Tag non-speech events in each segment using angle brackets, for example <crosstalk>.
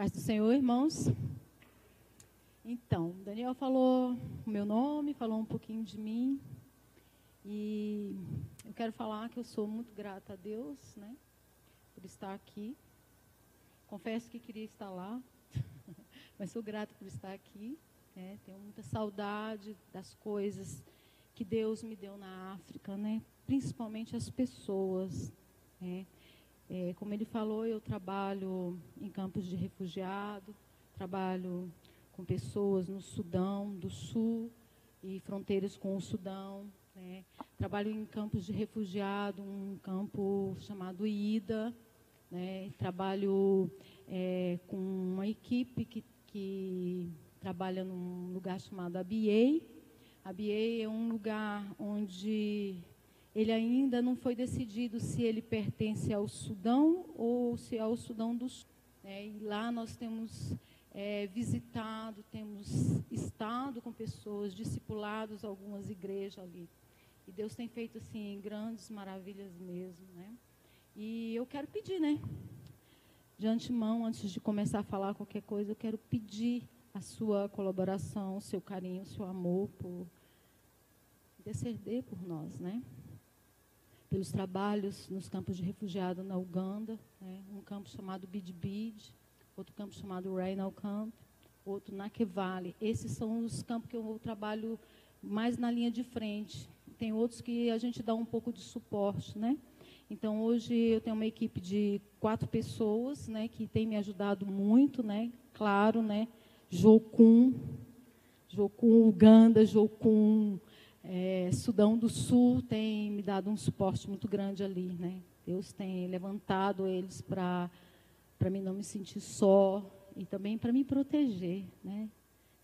Paz do Senhor, irmãos. Então, Daniel falou o meu nome, falou um pouquinho de mim. E eu quero falar que eu sou muito grata a Deus, né, por estar aqui. Confesso que queria estar lá, <laughs> mas sou grata por estar aqui. Né, tenho muita saudade das coisas que Deus me deu na África, né, principalmente as pessoas. Né. É, como ele falou, eu trabalho em campos de refugiado, trabalho com pessoas no Sudão do Sul e fronteiras com o Sudão. Né? Trabalho em campos de refugiado, um campo chamado IDA. Né? Trabalho é, com uma equipe que, que trabalha num lugar chamado ABA. ABA é um lugar onde ele ainda não foi decidido se ele pertence ao Sudão ou se é ao Sudão do Sul. Né? E lá nós temos é, visitado, temos estado com pessoas, discipulados algumas igrejas ali. E Deus tem feito assim grandes maravilhas mesmo, né? E eu quero pedir, né? De antemão, antes de começar a falar qualquer coisa, eu quero pedir a sua colaboração, o seu carinho, o seu amor por interceder por nós, né? Pelos trabalhos nos campos de refugiado na Uganda, né? um campo chamado Bidbid, outro campo chamado Rainal Camp, outro na Kevali. Esses são os campos que eu trabalho mais na linha de frente. Tem outros que a gente dá um pouco de suporte, né? Então hoje eu tenho uma equipe de quatro pessoas, né, que tem me ajudado muito, né? Claro, né? Jocum, Jocum Uganda, Jocum é, Sudão do Sul tem me dado um suporte muito grande ali, né? Deus tem levantado eles para para mim não me sentir só e também para me proteger, né?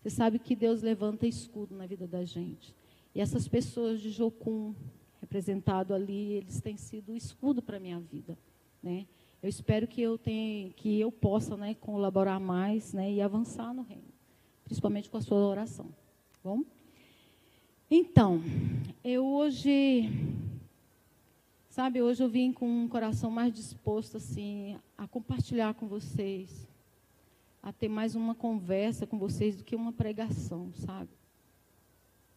Você sabe que Deus levanta escudo na vida da gente. E essas pessoas de Jocum, representado ali, eles têm sido escudo para a minha vida, né? Eu espero que eu tenha, que eu possa, né, colaborar mais, né, e avançar no reino, principalmente com a sua oração. Bom? Então, eu hoje, sabe, hoje eu vim com um coração mais disposto, assim, a compartilhar com vocês, a ter mais uma conversa com vocês do que uma pregação, sabe?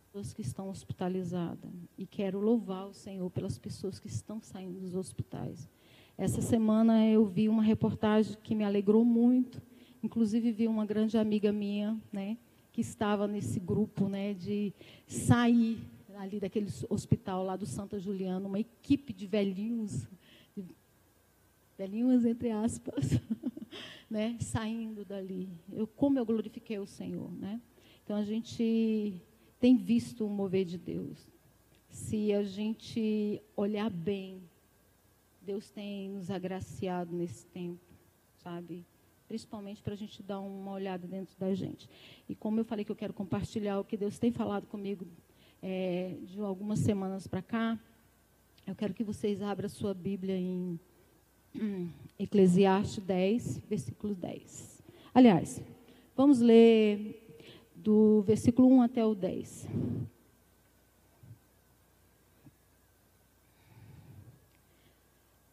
Pessoas que estão hospitalizadas. E quero louvar o Senhor pelas pessoas que estão saindo dos hospitais. Essa semana eu vi uma reportagem que me alegrou muito. Inclusive vi uma grande amiga minha, né? Que estava nesse grupo né, de sair ali daquele hospital lá do Santa Juliana, uma equipe de velhinhos, de velhinhos entre aspas, <laughs> né, saindo dali. Eu, como eu glorifiquei o Senhor. Né? Então a gente tem visto o mover de Deus. Se a gente olhar bem, Deus tem nos agraciado nesse tempo, sabe? Principalmente para a gente dar uma olhada dentro da gente. E como eu falei que eu quero compartilhar o que Deus tem falado comigo é, de algumas semanas para cá, eu quero que vocês abram a sua Bíblia em hum, Eclesiastes 10, versículo 10. Aliás, vamos ler do versículo 1 até o 10.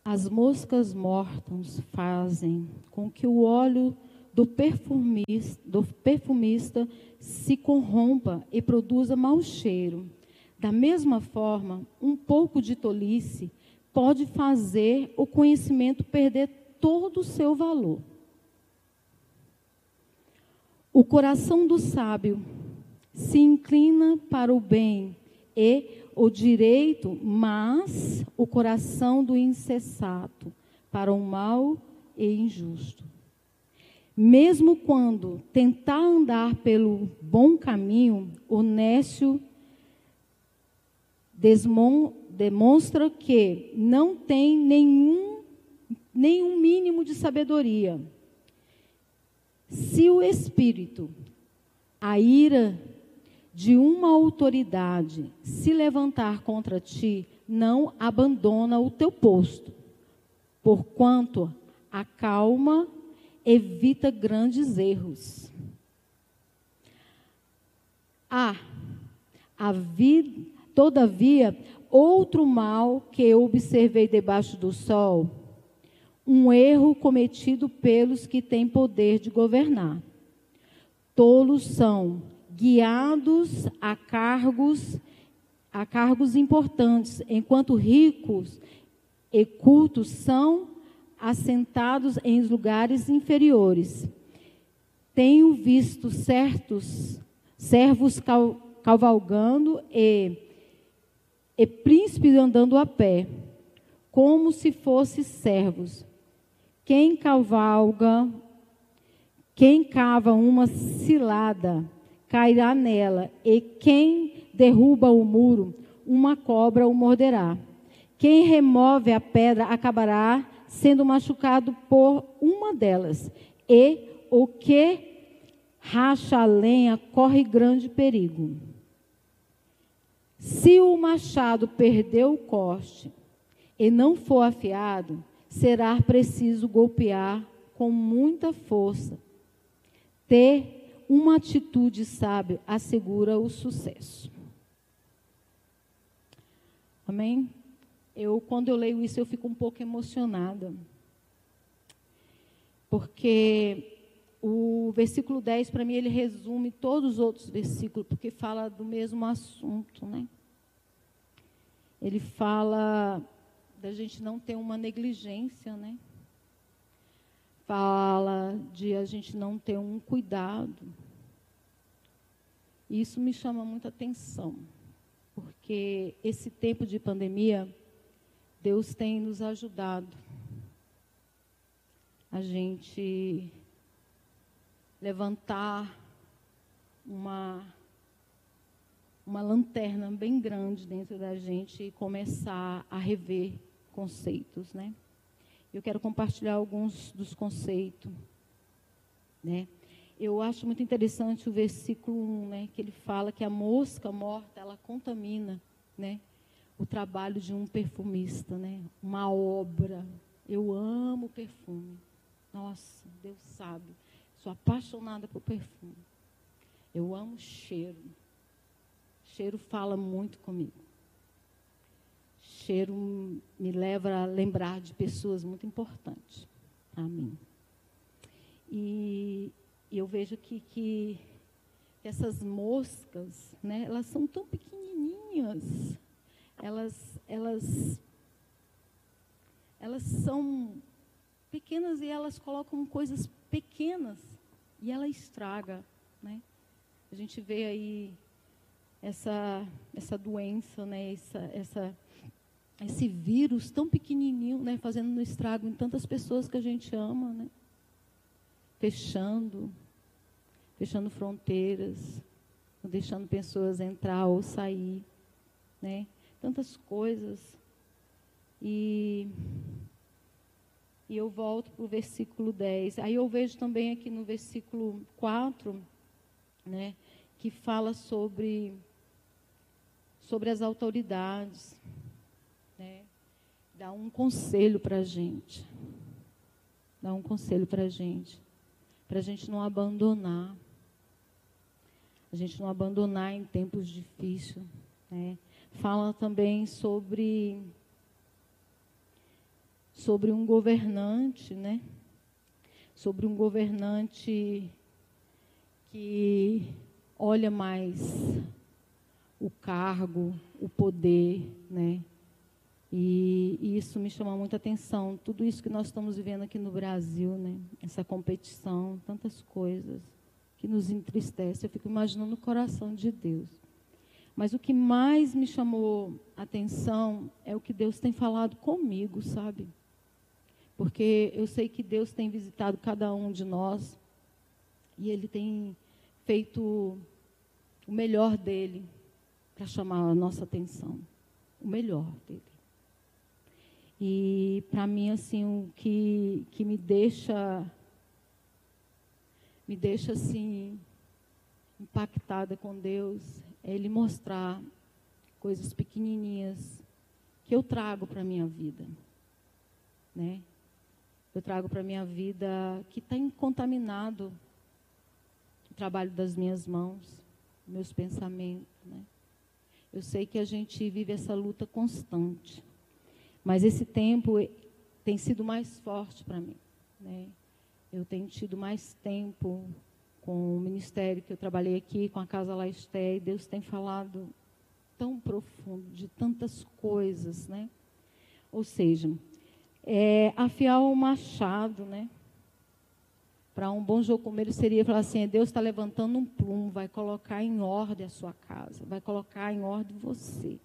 As moscas mortas fazem com que o óleo do perfumista, do perfumista se corrompa e produza mau cheiro. Da mesma forma, um pouco de tolice pode fazer o conhecimento perder todo o seu valor. O coração do sábio se inclina para o bem e o direito, mas o coração do insensato para o mal e injusto. Mesmo quando tentar andar pelo bom caminho, o nécio demonstra que não tem nenhum, nenhum mínimo de sabedoria. Se o espírito, a ira de uma autoridade se levantar contra ti, não abandona o teu posto, porquanto a calma evita grandes erros. Há, a vida, todavia, outro mal que eu observei debaixo do sol, um erro cometido pelos que têm poder de governar. Tolos são guiados a cargos a cargos importantes, enquanto ricos e cultos são assentados em lugares inferiores. Tenho visto certos servos cal, cavalgando e, e príncipes andando a pé, como se fossem servos. Quem cavalga, quem cava uma cilada, cairá nela, e quem derruba o muro, uma cobra o morderá. Quem remove a pedra acabará sendo machucado por uma delas, e o que racha a lenha corre grande perigo. Se o machado perdeu o corte e não for afiado, será preciso golpear com muita força. Ter uma atitude sábia assegura o sucesso. Amém? Eu, quando eu leio isso, eu fico um pouco emocionada. Porque o versículo 10, para mim, ele resume todos os outros versículos, porque fala do mesmo assunto, né? Ele fala da gente não ter uma negligência, né? Fala de a gente não ter um cuidado. E isso me chama muita atenção, porque esse tempo de pandemia Deus tem nos ajudado a gente levantar uma uma lanterna bem grande dentro da gente e começar a rever conceitos, né? Eu quero compartilhar alguns dos conceitos, né? Eu acho muito interessante o versículo 1, né, que ele fala que a mosca morta, ela contamina, né? o trabalho de um perfumista, né? Uma obra. Eu amo perfume. Nossa, Deus sabe. Sou apaixonada por perfume. Eu amo cheiro. Cheiro fala muito comigo. Cheiro me leva a lembrar de pessoas muito importantes para mim. E, e eu vejo que, que essas moscas, né, elas são tão pequenininhas elas, elas, elas são pequenas e elas colocam coisas pequenas e ela estraga, né? A gente vê aí essa essa doença, né? Essa, essa esse vírus tão pequenininho, né? Fazendo um estrago em tantas pessoas que a gente ama, né? Fechando, fechando fronteiras, deixando pessoas entrar ou sair, né? tantas coisas. E, e eu volto para o versículo 10. Aí eu vejo também aqui no versículo 4, né, que fala sobre, sobre as autoridades. Dá um conselho para a gente. Dá um conselho para a gente. Para a gente não abandonar. A gente não abandonar em tempos difíceis. Né? fala também sobre sobre um governante, né? Sobre um governante que olha mais o cargo, o poder, né? E, e, isso me chama muita atenção. Tudo isso que nós estamos vivendo aqui no Brasil, né? Essa competição, tantas coisas que nos entristece. Eu fico imaginando o coração de Deus. Mas o que mais me chamou atenção é o que Deus tem falado comigo, sabe? Porque eu sei que Deus tem visitado cada um de nós e Ele tem feito o melhor dele para chamar a nossa atenção. O melhor dele. E para mim, assim, o que, que me deixa. Me deixa assim impactada com Deus é Ele mostrar coisas pequenininhas que eu trago para minha vida. Né? Eu trago para minha vida que está contaminado o trabalho das minhas mãos, meus pensamentos. Né? Eu sei que a gente vive essa luta constante. Mas esse tempo tem sido mais forte para mim. Né? Eu tenho tido mais tempo com o ministério que eu trabalhei aqui, com a Casa Laisté, e Deus tem falado tão profundo de tantas coisas, né? Ou seja, é, afiar o machado, né? Para um bom jocumeiro seria falar assim: Deus está levantando um plumo, vai colocar em ordem a sua casa, vai colocar em ordem você,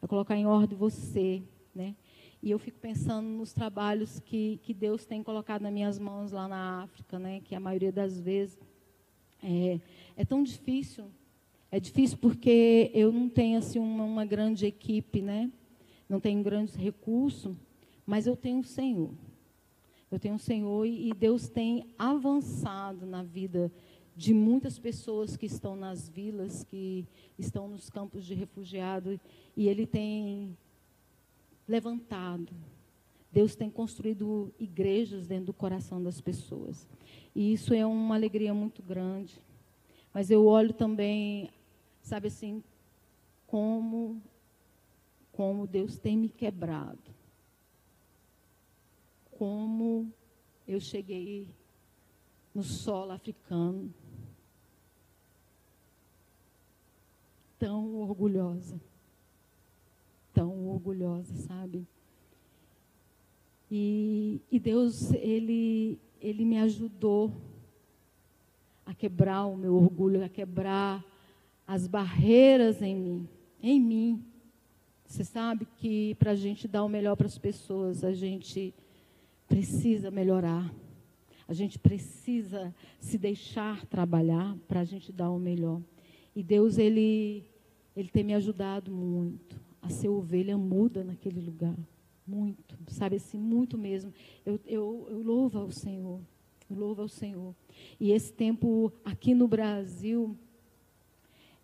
vai colocar em ordem você, né? E eu fico pensando nos trabalhos que, que Deus tem colocado nas minhas mãos lá na África, né? Que a maioria das vezes é, é tão difícil. É difícil porque eu não tenho assim uma, uma grande equipe, né? Não tenho grandes recursos, mas eu tenho o Senhor. Eu tenho o Senhor e, e Deus tem avançado na vida de muitas pessoas que estão nas vilas, que estão nos campos de refugiados, e Ele tem levantado. Deus tem construído igrejas dentro do coração das pessoas. E isso é uma alegria muito grande. Mas eu olho também, sabe assim, como como Deus tem me quebrado. Como eu cheguei no solo africano tão orgulhosa tão orgulhosa, sabe? E, e Deus, ele, ele me ajudou a quebrar o meu orgulho, a quebrar as barreiras em mim, em mim. Você sabe que para a gente dar o melhor para as pessoas, a gente precisa melhorar. A gente precisa se deixar trabalhar para a gente dar o melhor. E Deus, Ele, Ele tem me ajudado muito a ser ovelha muda naquele lugar. Muito, sabe assim, muito mesmo. Eu, eu, eu louvo ao Senhor, eu louvo ao Senhor. E esse tempo aqui no Brasil,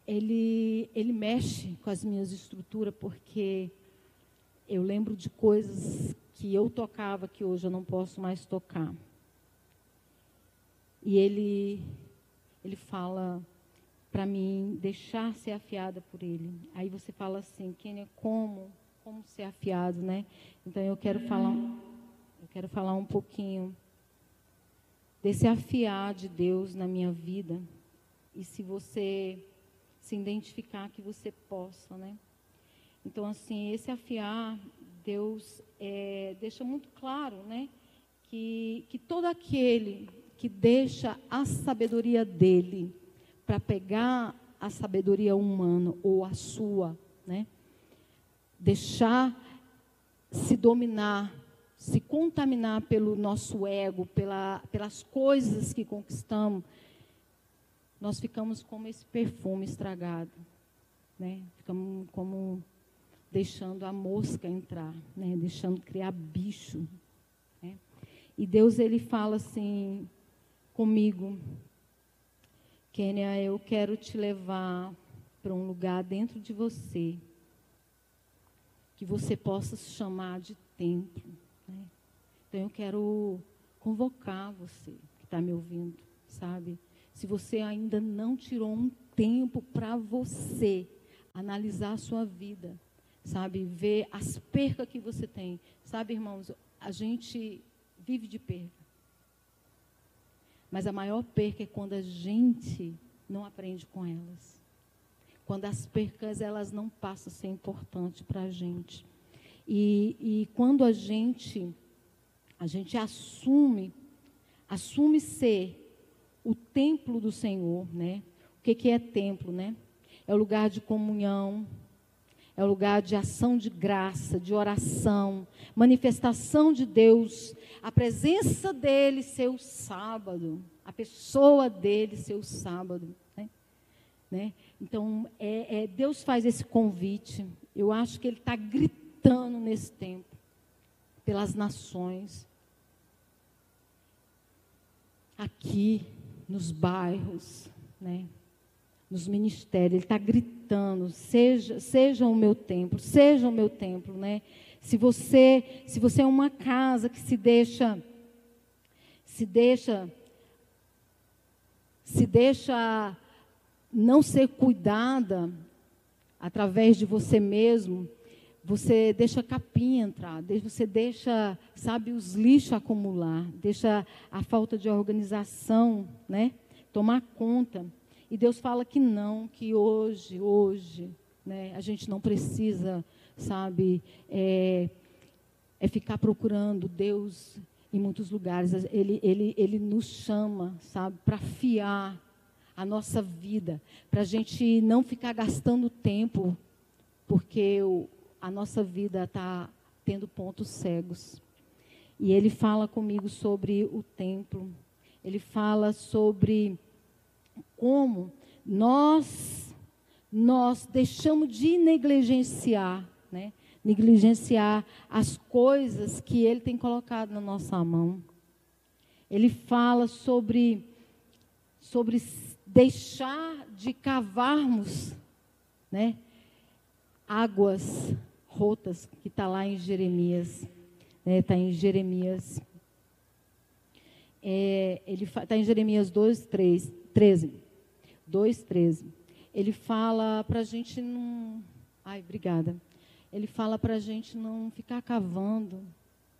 ele, ele mexe com as minhas estruturas, porque eu lembro de coisas que eu tocava que hoje eu não posso mais tocar. E ele, ele fala para mim deixar ser afiada por ele. Aí você fala assim, Kênia, como, como ser afiado, né? Então eu quero falar, eu quero falar um pouquinho desse afiar de Deus na minha vida. E se você se identificar que você possa, né? Então assim, esse afiar Deus é, deixa muito claro, né? Que, que todo aquele que deixa a sabedoria dele para pegar a sabedoria humana ou a sua, né? Deixar se dominar, se contaminar pelo nosso ego, pela, pelas coisas que conquistamos, nós ficamos como esse perfume estragado, né? Ficamos como deixando a mosca entrar, né? Deixando criar bicho, né? E Deus ele fala assim comigo, Kênia, eu quero te levar para um lugar dentro de você que você possa se chamar de templo. Né? Então eu quero convocar você que está me ouvindo, sabe? Se você ainda não tirou um tempo para você analisar a sua vida, sabe? Ver as percas que você tem. Sabe, irmãos, a gente vive de perda. Mas a maior perca é quando a gente não aprende com elas. Quando as percas elas não passam a ser importante para a gente. E, e quando a gente a gente assume assume ser o templo do Senhor, né? O que, que é templo, né? É o lugar de comunhão, é o lugar de ação de graça, de oração, manifestação de Deus, a presença dele ser o sábado, a pessoa dele ser o sábado. Né? Né? Então, é, é, Deus faz esse convite. Eu acho que ele está gritando nesse tempo, pelas nações, aqui, nos bairros, né? nos ministérios, ele está gritando, seja, seja o meu templo, seja o meu templo, né? Se você, se você é uma casa que se deixa, se deixa, se deixa não ser cuidada através de você mesmo, você deixa capim entrar, você deixa, sabe, os lixos acumular, deixa a falta de organização, né, tomar conta. E Deus fala que não, que hoje, hoje, né, a gente não precisa, sabe, é, é ficar procurando Deus em muitos lugares. Ele, ele, ele nos chama, sabe, para fiar a nossa vida, para a gente não ficar gastando tempo, porque o, a nossa vida está tendo pontos cegos. E ele fala comigo sobre o templo, ele fala sobre como nós, nós deixamos de negligenciar, né? negligenciar as coisas que Ele tem colocado na nossa mão. Ele fala sobre, sobre deixar de cavarmos né, águas rotas, que está lá em Jeremias. Está né, tá em Jeremias. É, ele está em Jeremias 2, 3, 13. 2, 13. Ele fala para a gente não. Ai, obrigada ele fala para a gente não ficar cavando,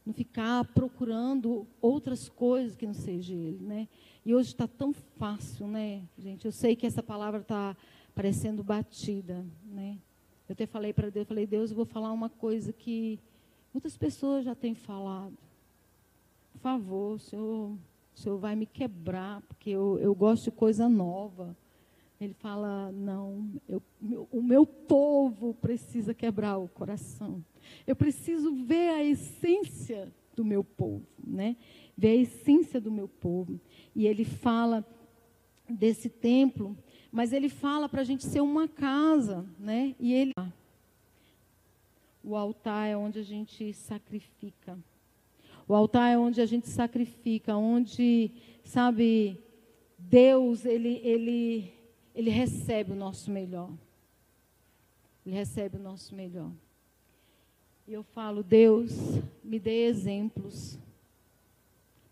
não ficar procurando outras coisas que não seja ele, né? E hoje está tão fácil, né, gente? Eu sei que essa palavra está parecendo batida, né? Eu até falei para Deus, falei, Deus, eu vou falar uma coisa que muitas pessoas já têm falado. Por favor, Senhor, Senhor vai me quebrar, porque eu, eu gosto de coisa nova. Ele fala: não, eu, meu, o meu povo precisa quebrar o coração. Eu preciso ver a essência do meu povo, né? Ver a essência do meu povo. E ele fala desse templo, mas ele fala para a gente ser uma casa, né? E ele o altar é onde a gente sacrifica. O altar é onde a gente sacrifica, onde, sabe, Deus, ele, ele ele recebe o nosso melhor. Ele recebe o nosso melhor. E eu falo, Deus, me dê exemplos.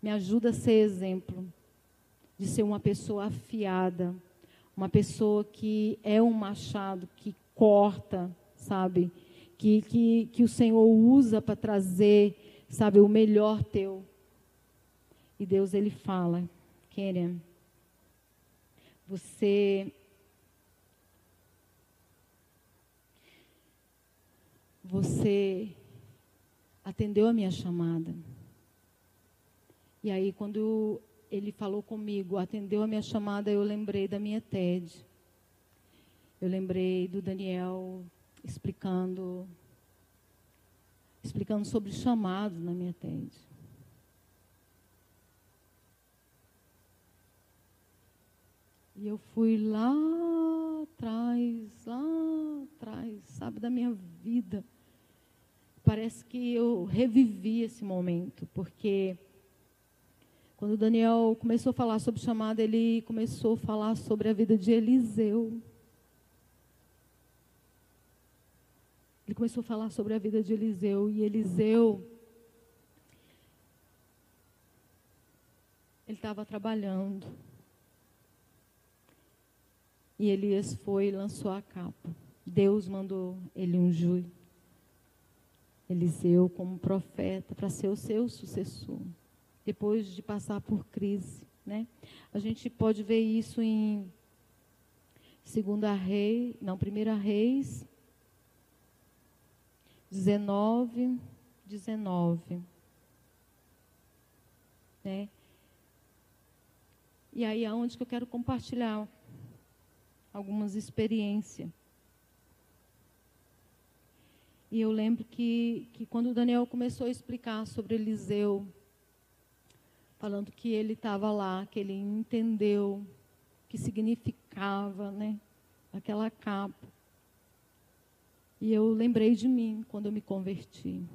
Me ajuda a ser exemplo de ser uma pessoa afiada, uma pessoa que é um machado que corta, sabe? Que, que, que o Senhor usa para trazer, sabe, o melhor teu. E Deus, Ele fala, Keren, você você atendeu a minha chamada. E aí quando ele falou comigo, atendeu a minha chamada, eu lembrei da minha TED. Eu lembrei do Daniel explicando explicando sobre chamados na minha TED. E eu fui lá atrás, lá atrás, sabe, da minha vida. Parece que eu revivi esse momento, porque quando Daniel começou a falar sobre chamada, ele começou a falar sobre a vida de Eliseu. Ele começou a falar sobre a vida de Eliseu, e Eliseu ele estava trabalhando. E Elias foi e lançou a capa. Deus mandou ele ungir Eliseu como profeta para ser o seu sucessor. Depois de passar por crise, né? A gente pode ver isso em Segunda Rei, não, Primeira Reis 19, 19. Né? E aí aonde que eu quero compartilhar algumas experiências. E eu lembro que, que quando o Daniel começou a explicar sobre Eliseu, falando que ele estava lá, que ele entendeu o que significava, né, aquela capa. E eu lembrei de mim quando eu me converti.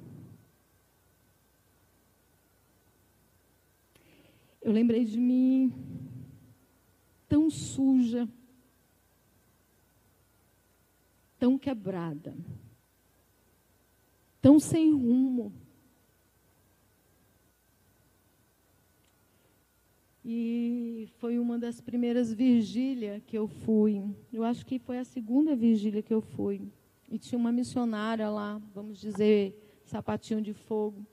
Eu lembrei de mim tão suja, tão quebrada, tão sem rumo. E foi uma das primeiras vigílias que eu fui. Eu acho que foi a segunda vigília que eu fui. E tinha uma missionária lá, vamos dizer, sapatinho de fogo.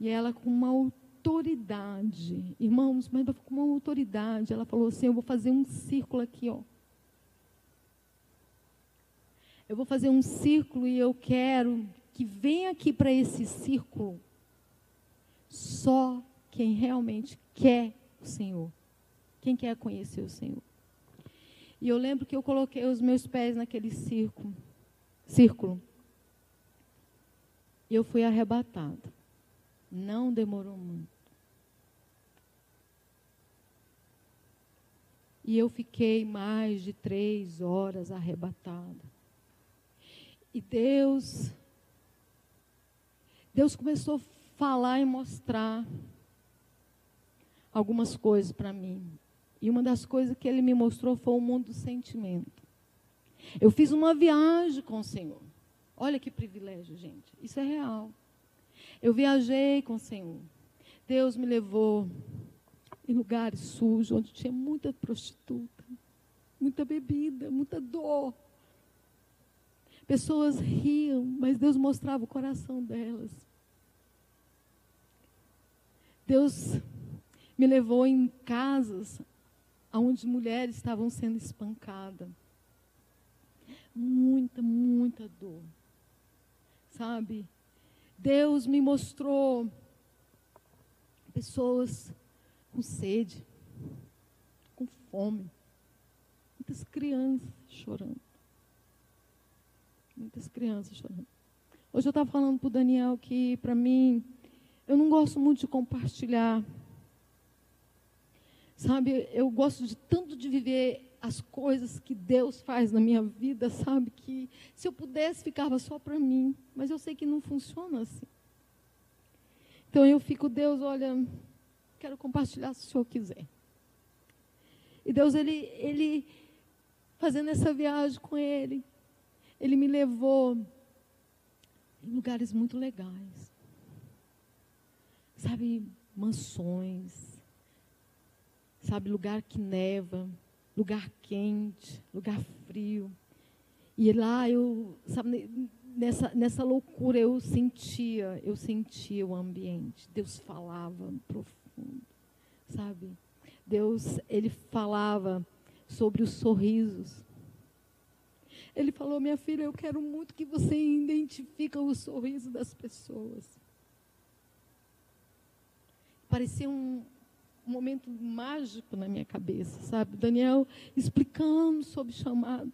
E ela com uma autoridade, irmãos, mas com uma autoridade, ela falou assim: Eu vou fazer um círculo aqui, ó. Eu vou fazer um círculo e eu quero que venha aqui para esse círculo só quem realmente quer o Senhor. Quem quer conhecer o Senhor. E eu lembro que eu coloquei os meus pés naquele círculo. Círculo. E eu fui arrebatada. Não demorou muito. E eu fiquei mais de três horas arrebatada. E Deus, Deus começou a falar e mostrar algumas coisas para mim. E uma das coisas que ele me mostrou foi o mundo do sentimento. Eu fiz uma viagem com o Senhor. Olha que privilégio, gente. Isso é real. Eu viajei com o Senhor. Deus me levou em lugares sujos, onde tinha muita prostituta, muita bebida, muita dor. Pessoas riam, mas Deus mostrava o coração delas. Deus me levou em casas onde mulheres estavam sendo espancadas. Muita, muita dor. Sabe? Deus me mostrou pessoas com sede, com fome. Muitas crianças chorando. Muitas crianças chorando. Hoje eu estava falando para o Daniel que, para mim, eu não gosto muito de compartilhar Sabe, eu gosto de tanto de viver as coisas que Deus faz na minha vida, sabe, que se eu pudesse ficava só para mim, mas eu sei que não funciona assim. Então eu fico, Deus, olha, quero compartilhar se o Senhor quiser. E Deus, ele, ele fazendo essa viagem com Ele, Ele me levou em lugares muito legais. Sabe, mansões, sabe, lugar que neva, lugar quente, lugar frio. E lá eu, sabe, nessa, nessa loucura eu sentia, eu sentia o ambiente. Deus falava profundo, sabe? Deus, ele falava sobre os sorrisos. Ele falou, minha filha, eu quero muito que você identifique o sorriso das pessoas. Parecia um, um momento mágico na minha cabeça, sabe? Daniel explicando sobre chamado.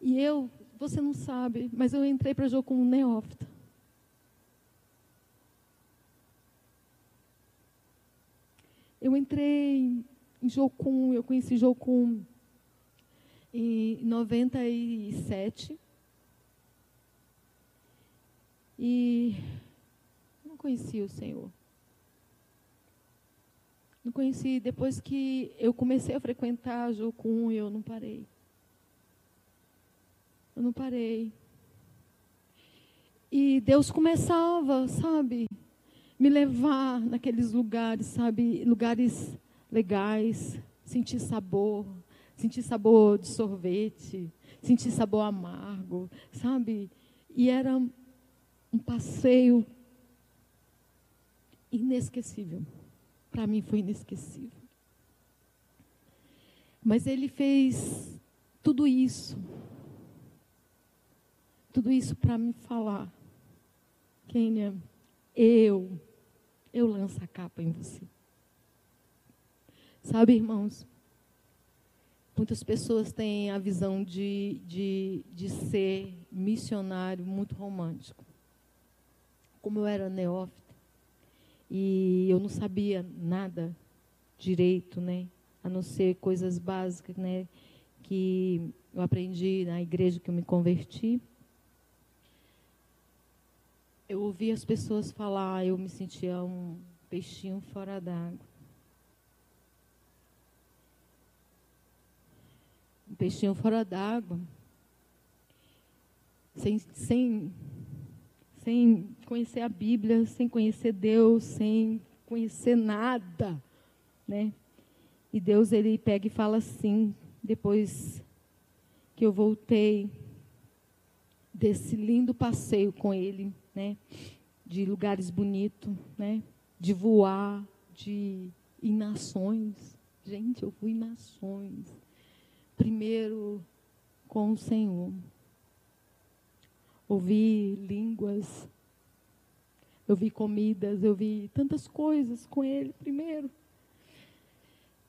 E eu, você não sabe, mas eu entrei para jogo como neófita. Eu entrei em Jocum, eu conheci Jocum em 97. E não conhecia o Senhor. Não conheci. Depois que eu comecei a frequentar Jocum, eu não parei. Eu não parei. E Deus começava, sabe, me levar naqueles lugares, sabe, lugares legais, sentir sabor, sentir sabor de sorvete, sentir sabor amargo, sabe? E era um passeio inesquecível para mim foi inesquecível. Mas ele fez tudo isso, tudo isso para me falar, Kênia, eu, eu lanço a capa em você. Sabe, irmãos, muitas pessoas têm a visão de, de, de ser missionário muito romântico. Como eu era neófita, e eu não sabia nada direito, né? A não ser coisas básicas, né? Que eu aprendi na igreja que eu me converti. Eu ouvi as pessoas falar, eu me sentia um peixinho fora d'água. Um peixinho fora d'água. Sem, sem sem conhecer a Bíblia, sem conhecer Deus, sem conhecer nada, né? E Deus ele pega e fala assim, depois que eu voltei desse lindo passeio com ele, né? De lugares bonitos, né? De voar, de ir nações. Gente, eu fui nações. Primeiro com o Senhor. Ouvi línguas, eu vi comidas, eu vi tantas coisas com ele primeiro.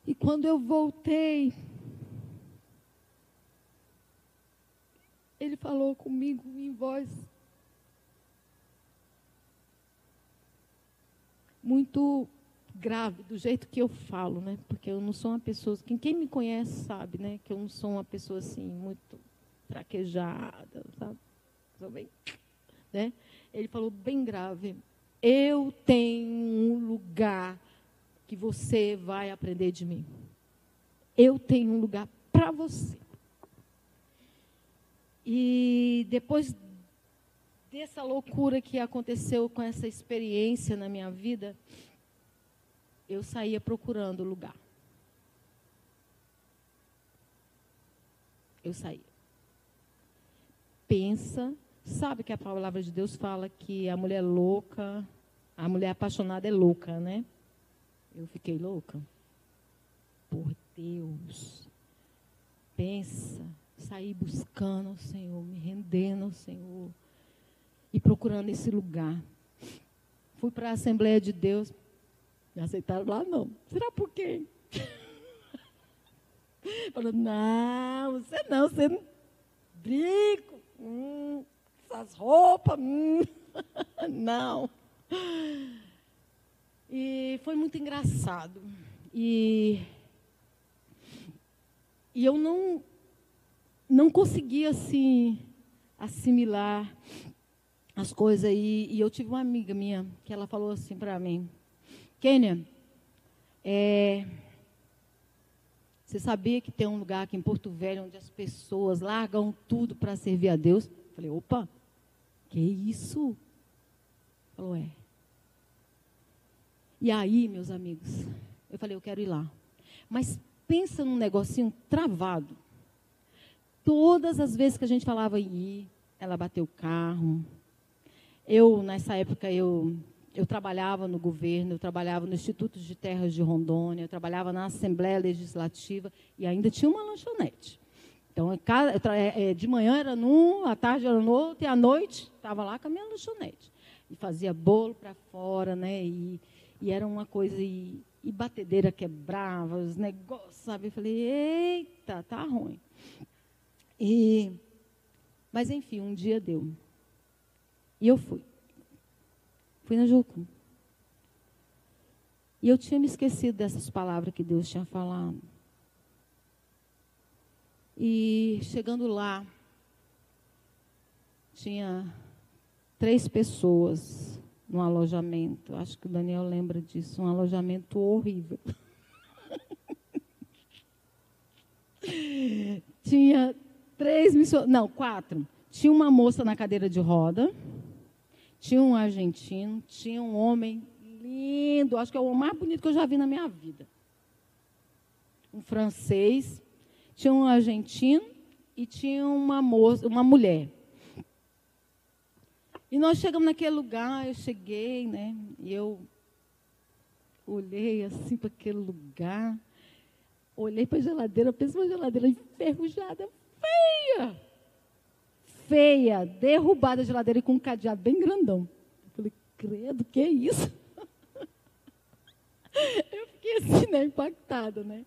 E quando eu voltei, ele falou comigo em voz muito grave, do jeito que eu falo, né? Porque eu não sou uma pessoa. Quem, quem me conhece sabe, né? Que eu não sou uma pessoa assim, muito fraquejada, sabe? Bem. Né? Ele falou bem grave: Eu tenho um lugar que você vai aprender de mim. Eu tenho um lugar para você. E depois dessa loucura que aconteceu com essa experiência na minha vida, eu saía procurando lugar. Eu saía. Pensa, sabe que a palavra de Deus fala que a mulher louca, a mulher apaixonada é louca, né? Eu fiquei louca. Por Deus. Pensa, saí buscando ao Senhor, me rendendo ao Senhor e procurando esse lugar. Fui para a Assembleia de Deus, me aceitaram lá, não. Será por quê? <laughs> Falou, não, você não, você não. Brinco, hum, essas roupas, hum, <laughs> não. E foi muito engraçado. E, e eu não, não conseguia, assim, assimilar as coisas. E, e eu tive uma amiga minha que ela falou assim para mim, Kênia, é, você sabia que tem um lugar aqui em Porto Velho onde as pessoas largam tudo para servir a Deus? Eu falei, opa, que isso? Falou, é. E aí, meus amigos, eu falei, eu quero ir lá. Mas pensa num negocinho travado. Todas as vezes que a gente falava em ir, ela bateu o carro. Eu, nessa época, eu eu trabalhava no governo, eu trabalhava no Instituto de Terras de Rondônia, eu trabalhava na Assembleia Legislativa e ainda tinha uma lanchonete. Então, é, é, de manhã era num, à tarde era no outro, e à noite estava lá com a minha lanchonete. E fazia bolo para fora, né? E, e, era uma coisa, e, e batedeira quebrava, os negócios, sabe? Eu falei, eita, tá ruim. E, mas, enfim, um dia deu. E eu fui. Fui na Jucu. E eu tinha me esquecido dessas palavras que Deus tinha falado. E chegando lá, tinha três pessoas no alojamento. Acho que o Daniel lembra disso. Um alojamento horrível. <laughs> tinha três missionários. Não, quatro. Tinha uma moça na cadeira de roda tinha um argentino, tinha um homem lindo, acho que é o mais bonito que eu já vi na minha vida. Um francês, tinha um argentino e tinha uma moça, uma mulher. E nós chegamos naquele lugar, eu cheguei, né? E eu olhei assim para aquele lugar, olhei para a geladeira, pensei uma geladeira enferrujada, feia feia, derrubada a geladeira e com um cadeado bem grandão. Eu falei, credo, que é isso? <laughs> Eu fiquei assim, né, impactada, né?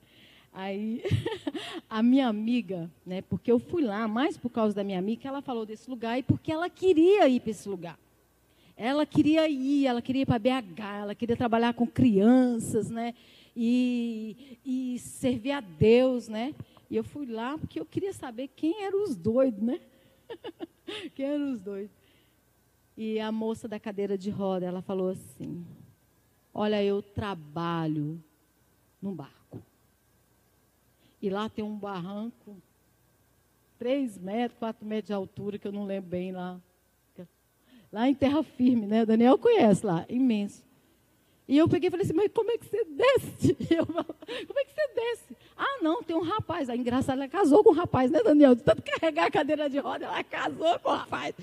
Aí, <laughs> a minha amiga, né, porque eu fui lá mais por causa da minha amiga, ela falou desse lugar e porque ela queria ir para esse lugar. Ela queria ir, ela queria ir para BH, ela queria trabalhar com crianças, né? E, e servir a Deus, né? E eu fui lá porque eu queria saber quem eram os doidos, né? <laughs> Quem eram os dois? E a moça da cadeira de roda, ela falou assim: Olha, eu trabalho num barco. E lá tem um barranco, três metros, quatro metros de altura, que eu não lembro bem lá. Lá em terra firme, né? O Daniel conhece lá, imenso. E eu peguei e falei assim, mas como é que você desce? <laughs> Eu, como é que você desce? Ah, não, tem um rapaz. A engraçado, ela casou com um rapaz, né, Daniel? De tanto carregar a cadeira de roda, ela casou com o um rapaz. <laughs>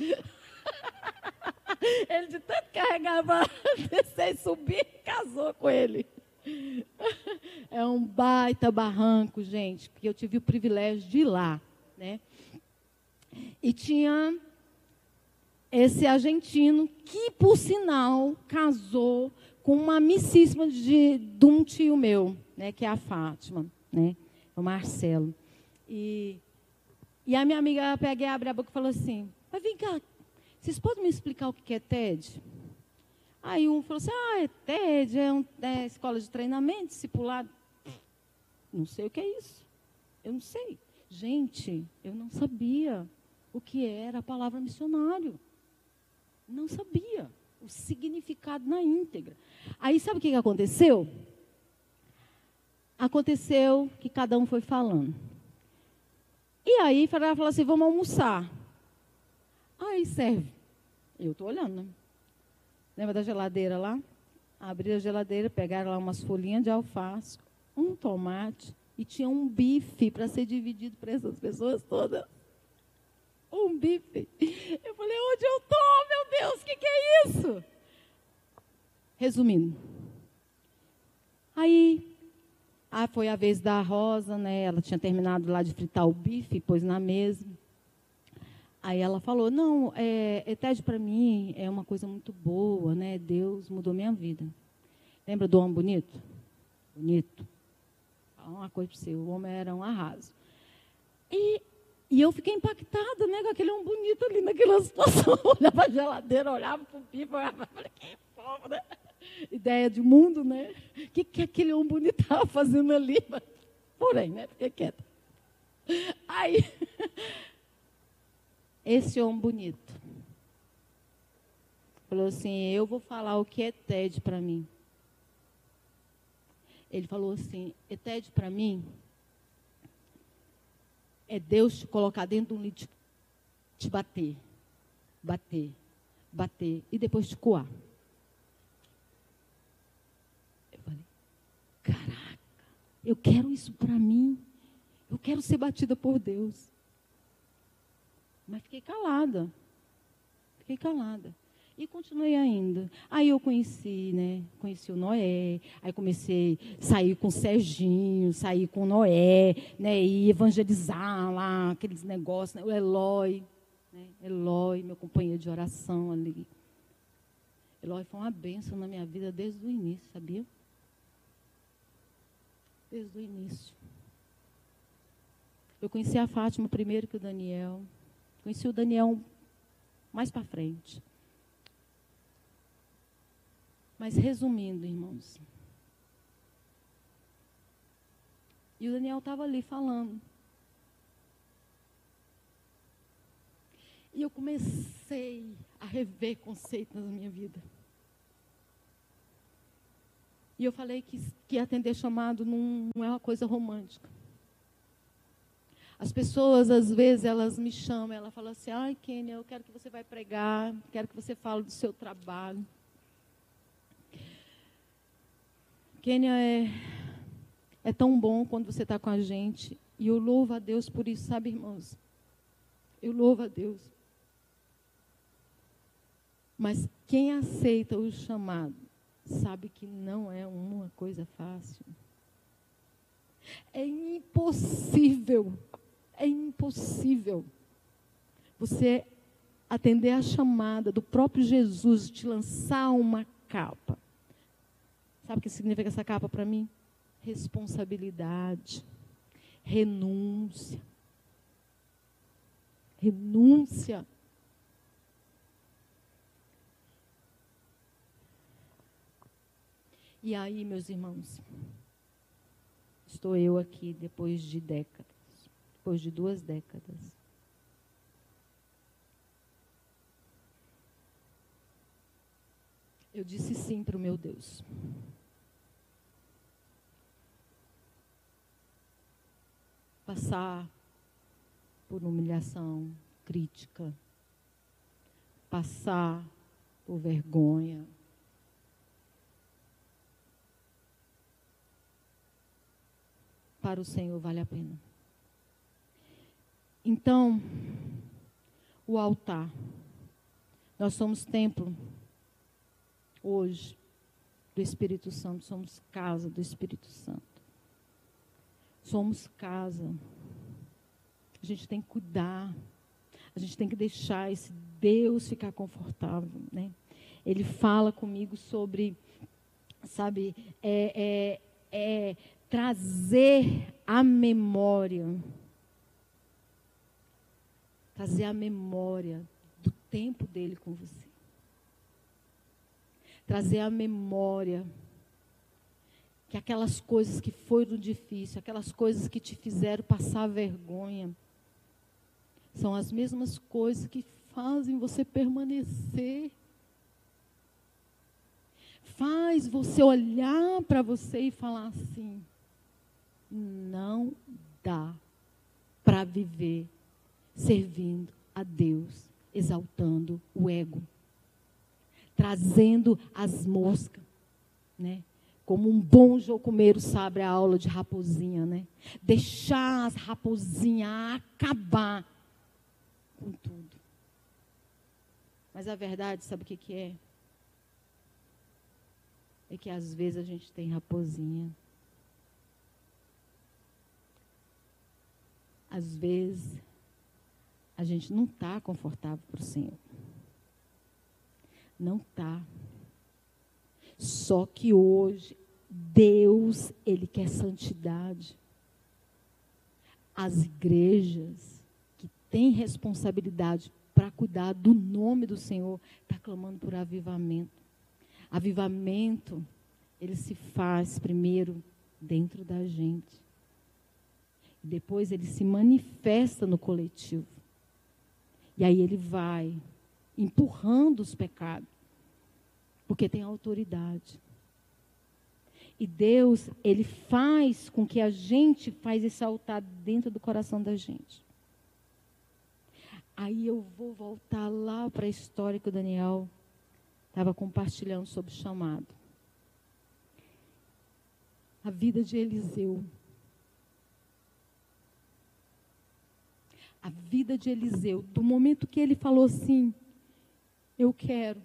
Ele de tanto carregar para <laughs> descer e subir, casou com ele. <laughs> É um baita barranco, gente, porque eu tive o privilégio de ir lá, né? E tinha esse argentino que, por sinal, casou com uma amicíssima de, de um tio meu, né, que é a Fátima, né, o Marcelo. E, e a minha amiga pega e abre a boca e falou assim, mas vem cá, vocês podem me explicar o que é TED? Aí um falou assim, ah, é TED, é, um, é escola de treinamento, discipulado. Não sei o que é isso. Eu não sei. Gente, eu não sabia o que era a palavra missionário. Não sabia o significado na íntegra. Aí sabe o que aconteceu? Aconteceu que cada um foi falando. E aí ela falou assim: vamos almoçar. Aí serve. Eu estou olhando, né? Lembra da geladeira lá? Abri a geladeira, pegaram lá umas folhinhas de alface, um tomate e tinha um bife para ser dividido para essas pessoas todas. Um bife. Eu falei, onde eu estou, meu Deus, o que, que é isso? Resumindo. Aí, ah, foi a vez da Rosa, né? Ela tinha terminado lá de fritar o bife, pôs na mesa. Aí ela falou, não, é, ETED para mim é uma coisa muito boa, né? Deus mudou minha vida. Lembra do homem bonito? Bonito. Uma coisa para você, o homem era um arraso. E, e eu fiquei impactada, né, com aquele homem bonito ali naquela <laughs> situação. olhava para a geladeira, olhava para o pipo, olhava, falei, que povo, né? ideia de mundo, né? O que, que aquele homem bonito estava fazendo ali? Porém, né? Fiquei quieta. Aí, <laughs> esse homem bonito falou assim: Eu vou falar o que é TED para mim. Ele falou assim: é TED para mim é Deus te colocar dentro de um livro, te bater, bater, bater e depois te coar. Caraca, eu quero isso para mim. Eu quero ser batida por Deus. Mas fiquei calada. Fiquei calada. E continuei ainda. Aí eu conheci, né? Conheci o Noé. Aí comecei a sair com o Serginho, sair com o Noé, né? E evangelizar lá, aqueles negócios, né? O Eloy. Né? Eloy, meu companheiro de oração ali. Eloy foi uma bênção na minha vida desde o início, sabia? desde o início. Eu conheci a Fátima primeiro que o Daniel. Conheci o Daniel mais para frente. Mas resumindo, irmãos. E o Daniel estava ali falando. E eu comecei a rever conceitos na minha vida. E eu falei que, que atender chamado não, não é uma coisa romântica. As pessoas, às vezes, elas me chamam, ela fala assim, ai, Kênia, eu quero que você vai pregar, quero que você fale do seu trabalho. Kênia, é, é tão bom quando você está com a gente. E eu louvo a Deus por isso, sabe, irmãos? Eu louvo a Deus. Mas quem aceita o chamado sabe que não é uma coisa fácil. É impossível, é impossível você atender a chamada do próprio Jesus, te lançar uma capa. Sabe o que significa essa capa para mim? Responsabilidade, renúncia. Renúncia. E aí, meus irmãos, estou eu aqui depois de décadas, depois de duas décadas. Eu disse sim para o meu Deus. Passar por humilhação, crítica, passar por vergonha. Para o Senhor vale a pena. Então, o altar. Nós somos templo hoje do Espírito Santo, somos casa do Espírito Santo. Somos casa. A gente tem que cuidar. A gente tem que deixar esse Deus ficar confortável, né? Ele fala comigo sobre, sabe, é, é, é trazer a memória, trazer a memória do tempo dele com você, trazer a memória que aquelas coisas que foram difíceis, aquelas coisas que te fizeram passar vergonha, são as mesmas coisas que fazem você permanecer. Faz você olhar para você e falar assim: não dá para viver servindo a Deus, exaltando o ego, trazendo as moscas, né? Como um bom jocomeiro sabe a aula de raposinha, né? Deixar as raposinhas acabar com tudo. Mas a verdade, sabe o que, que é? É que às vezes a gente tem raposinha. Às vezes a gente não está confortável para o Senhor. Não está. Só que hoje Deus, Ele quer santidade. As igrejas que têm responsabilidade para cuidar do nome do Senhor, está clamando por avivamento. Avivamento, ele se faz primeiro dentro da gente. Depois ele se manifesta no coletivo. E aí ele vai empurrando os pecados. Porque tem autoridade. E Deus, ele faz com que a gente faz esse altar dentro do coração da gente. Aí eu vou voltar lá para a história que o Daniel estava compartilhando sobre o chamado. A vida de Eliseu. A vida de Eliseu, do momento que ele falou assim: Eu quero,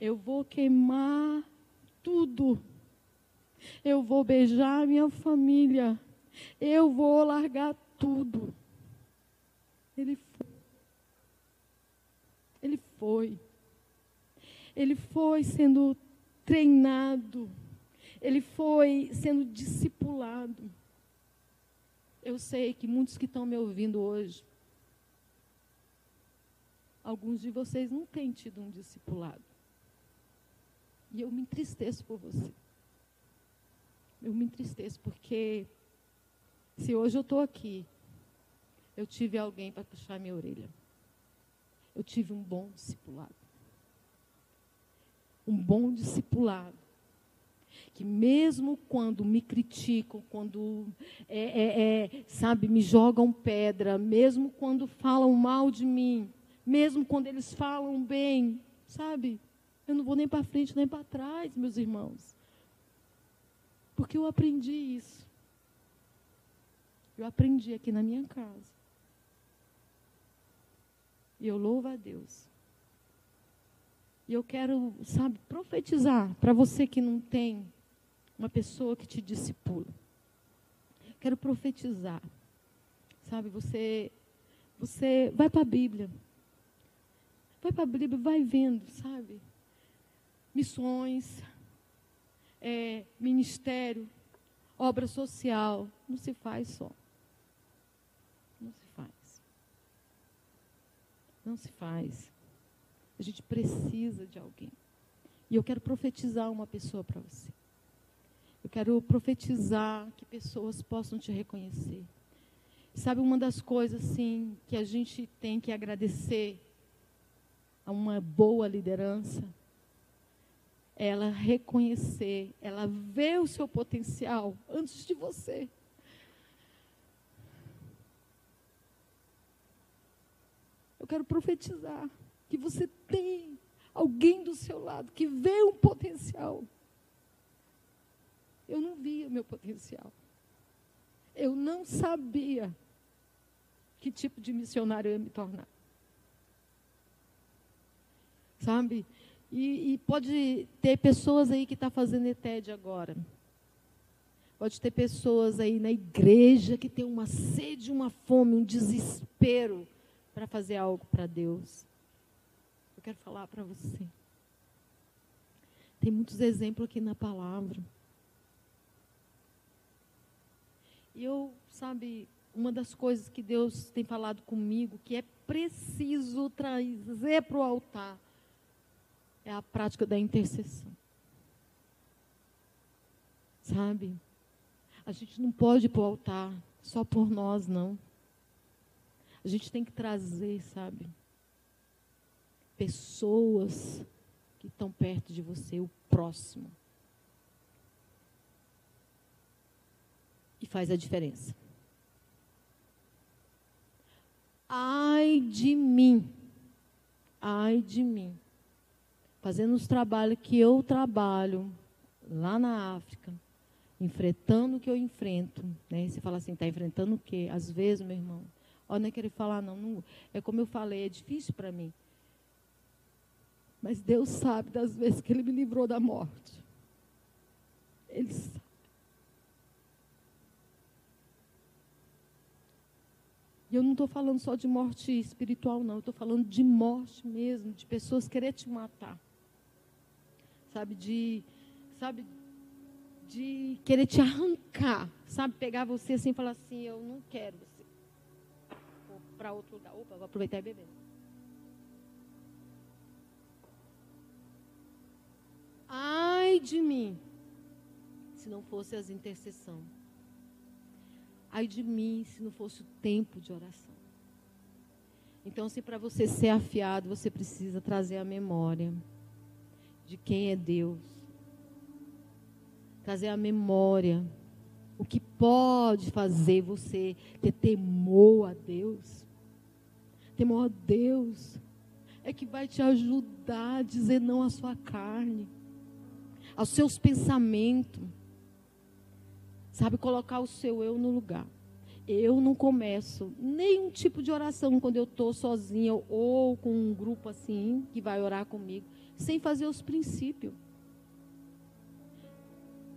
eu vou queimar tudo eu vou beijar minha família, eu vou largar tudo. Ele foi. Ele foi. Ele foi sendo treinado. Ele foi sendo discipulado. Eu sei que muitos que estão me ouvindo hoje, alguns de vocês não têm tido um discipulado. E eu me entristeço por você eu me entristeço, porque se hoje eu estou aqui, eu tive alguém para puxar minha orelha. Eu tive um bom discipulado. Um bom discipulado. Que mesmo quando me criticam, quando, é, é, é, sabe, me jogam pedra, mesmo quando falam mal de mim, mesmo quando eles falam bem, sabe? Eu não vou nem para frente nem para trás, meus irmãos. Porque eu aprendi isso. Eu aprendi aqui na minha casa. E eu louvo a Deus. E eu quero, sabe, profetizar para você que não tem uma pessoa que te discipula. Quero profetizar. Sabe, você você vai para a Bíblia. Vai para a Bíblia, vai vendo, sabe? Missões, é, ministério, obra social, não se faz só. Não se faz. Não se faz. A gente precisa de alguém. E eu quero profetizar uma pessoa para você. Eu quero profetizar que pessoas possam te reconhecer. Sabe uma das coisas assim que a gente tem que agradecer a uma boa liderança? ela reconhecer, ela ver o seu potencial antes de você. Eu quero profetizar que você tem alguém do seu lado que vê um potencial. Eu não via meu potencial. Eu não sabia que tipo de missionário eu ia me tornar. Sabe? E, e pode ter pessoas aí que estão tá fazendo ETED agora. Pode ter pessoas aí na igreja que tem uma sede, uma fome, um desespero para fazer algo para Deus. Eu quero falar para você. Tem muitos exemplos aqui na palavra. E eu, sabe, uma das coisas que Deus tem falado comigo, que é preciso trazer para o altar, é a prática da intercessão. Sabe? A gente não pode ir para o altar só por nós, não. A gente tem que trazer, sabe? Pessoas que estão perto de você, o próximo. E faz a diferença. Ai de mim, ai de mim, fazendo os trabalhos que eu trabalho lá na África, enfrentando o que eu enfrento. Né? Você fala assim, está enfrentando o quê? Às vezes, meu irmão, ó, não é querer falar, não, não é como eu falei, é difícil para mim. Mas Deus sabe das vezes que Ele me livrou da morte. Ele sabe. E eu não estou falando só de morte espiritual, não. Eu estou falando de morte mesmo, de pessoas querer te matar. Sabe, de, sabe, de querer te arrancar. Sabe, pegar você assim e falar assim, eu não quero você. Vou para outro lugar. Opa, vou aproveitar e beber. Ai de mim, se não fosse as intercessão. Ai de mim, se não fosse o tempo de oração. Então, se para você ser afiado, você precisa trazer a memória de quem é Deus. Trazer a memória. O que pode fazer você ter temor a Deus. Temor a Deus é que vai te ajudar a dizer não à sua carne aos seus pensamentos. Sabe, colocar o seu eu no lugar. Eu não começo nenhum tipo de oração quando eu estou sozinha ou com um grupo assim que vai orar comigo, sem fazer os princípios.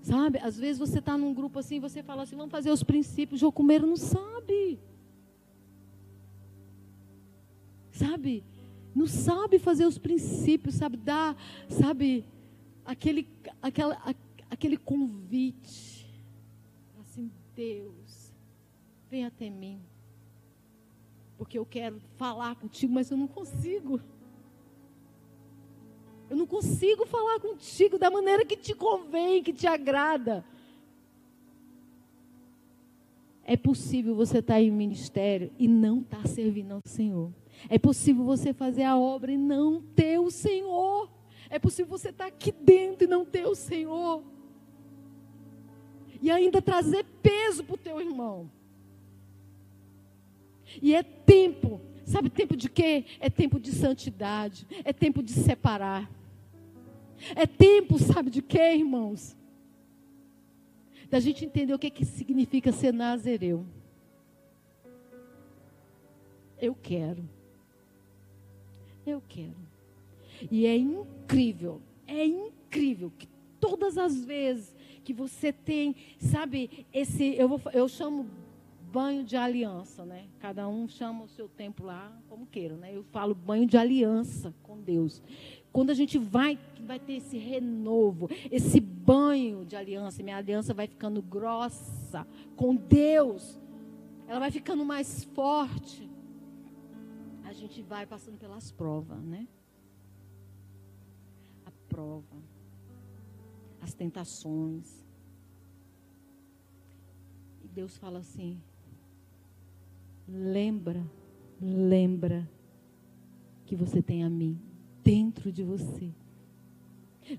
Sabe, às vezes você está num grupo assim, você fala assim, vamos fazer os princípios, o Jocumeiro não sabe. Sabe? Não sabe fazer os princípios, sabe? Dar, sabe? aquele, aquela, aquele convite. Assim, Deus, vem até mim. Porque eu quero falar contigo, mas eu não consigo. Eu não consigo falar contigo da maneira que te convém, que te agrada. É possível você estar em ministério e não estar servindo ao Senhor. É possível você fazer a obra e não ter o Senhor. É possível você estar aqui dentro e não ter o Senhor. E ainda trazer peso para o teu irmão. E é tempo, sabe tempo de quê? É tempo de santidade, é tempo de separar. É tempo, sabe de quê, irmãos? Da gente entender o que, que significa ser nazireu. Eu quero. Eu quero. E é incrível, é incrível que todas as vezes que você tem, sabe, esse, eu, vou, eu chamo banho de aliança, né? Cada um chama o seu tempo lá como queira, né? Eu falo banho de aliança com Deus. Quando a gente vai, vai ter esse renovo, esse banho de aliança, minha aliança vai ficando grossa com Deus, ela vai ficando mais forte. A gente vai passando pelas provas, né? prova, as tentações. E Deus fala assim: lembra, lembra que você tem a mim dentro de você.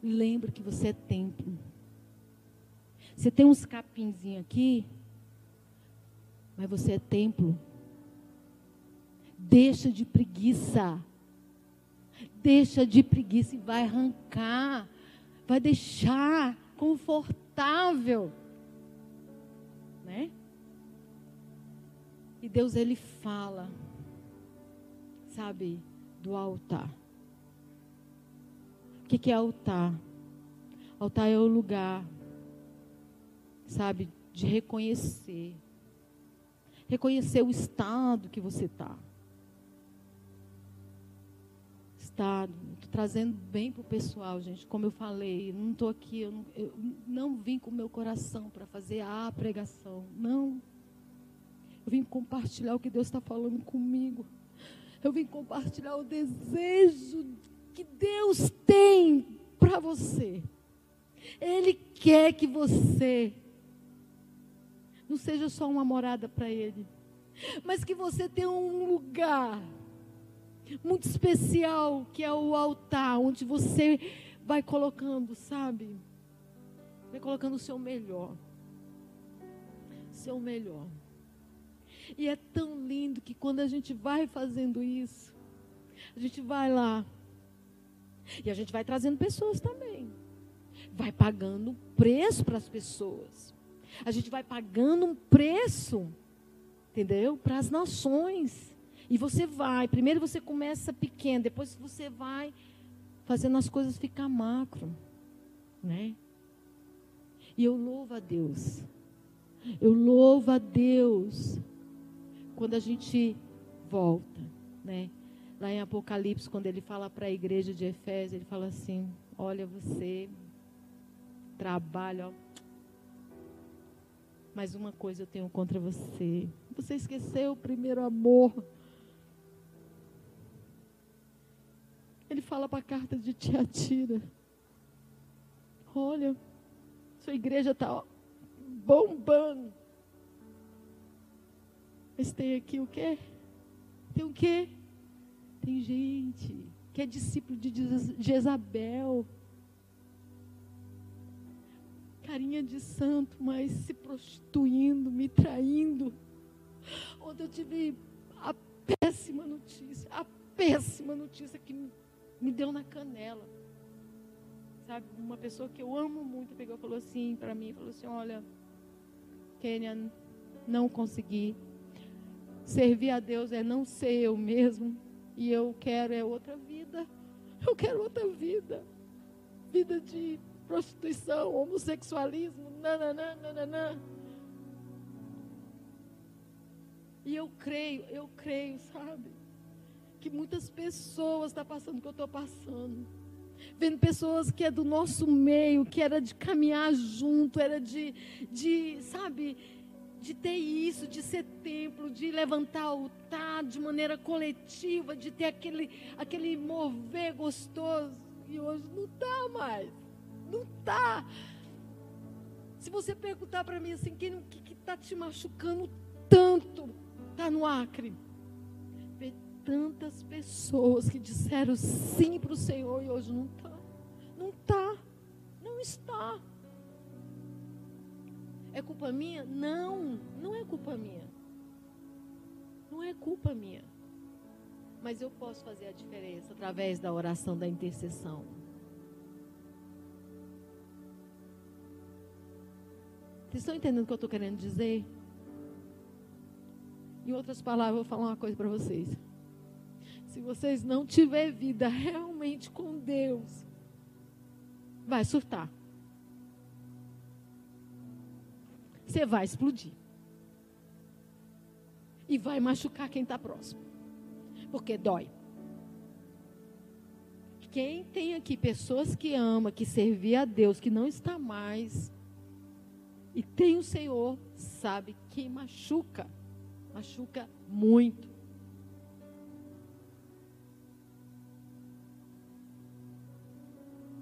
Lembra que você é templo. Você tem uns capinzinhos aqui, mas você é templo. Deixa de preguiça. Deixa de preguiça e vai arrancar. Vai deixar confortável. Né? E Deus ele fala, sabe, do altar. O que, que é altar? Altar é o lugar, sabe, de reconhecer. Reconhecer o estado que você está. Estado. Estou trazendo bem para o pessoal, gente. Como eu falei, não estou aqui, eu não, eu não vim com o meu coração para fazer a pregação. Não. Eu vim compartilhar o que Deus está falando comigo. Eu vim compartilhar o desejo que Deus tem para você. Ele quer que você não seja só uma morada para Ele, mas que você tenha um lugar muito especial, que é o altar, onde você vai colocando, sabe? Vai colocando o seu melhor. Seu melhor. E é tão lindo que quando a gente vai fazendo isso, a gente vai lá. E a gente vai trazendo pessoas também. Vai pagando preço para as pessoas. A gente vai pagando um preço, entendeu? Para as nações. E você vai, primeiro você começa pequeno, depois você vai fazendo as coisas ficar macro, né? E eu louvo a Deus. Eu louvo a Deus quando a gente volta, né? Lá em Apocalipse, quando ele fala para a igreja de Efésio, ele fala assim: Olha, você trabalha, ó. Mas uma coisa eu tenho contra você. Você esqueceu o primeiro amor. Ele fala para a carta de Tiatira: Olha, sua igreja está bombando. Mas tem aqui o quê? Tem o quê? Tem gente que é discípulo de Jezabel. Carinha de santo, mas se prostituindo, me traindo. Onde eu tive a péssima notícia, a péssima notícia que me, deu na canela. Sabe, uma pessoa que eu amo muito pegou e falou assim para mim, falou assim, olha, Kenyan, não consegui Servir a Deus é não ser eu mesmo. E eu quero é outra vida. Eu quero outra vida. Vida de prostituição, homossexualismo, nananã, nananã. E eu creio, eu creio, sabe? Que muitas pessoas estão tá passando o que eu estou passando. Vendo pessoas que é do nosso meio, que era de caminhar junto, era de, de sabe, de ter isso, de ser templo, de levantar altar de maneira coletiva, de ter aquele, aquele mover gostoso. E hoje não está mais. Não está. Se você perguntar para mim assim, quem que está te machucando tanto, está no Acre. Ver tantas pessoas que disseram sim para o Senhor e hoje não está. Não está. Não está. É culpa minha? Não, não é culpa minha. Não é culpa minha. Mas eu posso fazer a diferença através da oração da intercessão. Vocês estão entendendo o que eu estou querendo dizer? Em outras palavras, eu vou falar uma coisa para vocês. Se vocês não tiverem vida realmente com Deus, vai surtar. Você vai explodir. E vai machucar quem está próximo. Porque dói. Quem tem aqui pessoas que ama, que servia a Deus, que não está mais, e tem o Senhor, sabe que machuca. Machuca muito.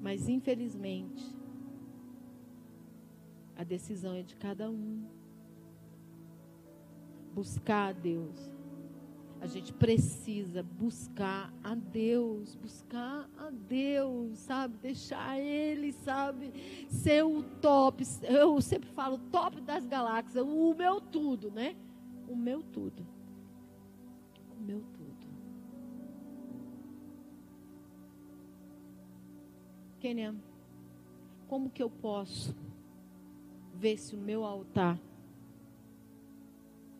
Mas infelizmente, a decisão é de cada um. Buscar a Deus. A gente precisa buscar a Deus, buscar a Deus, sabe? Deixar Ele, sabe? Ser o top. Eu sempre falo top das galáxias, o meu tudo, né? O meu tudo. O meu tudo. Kenia, como que eu posso ver se o meu altar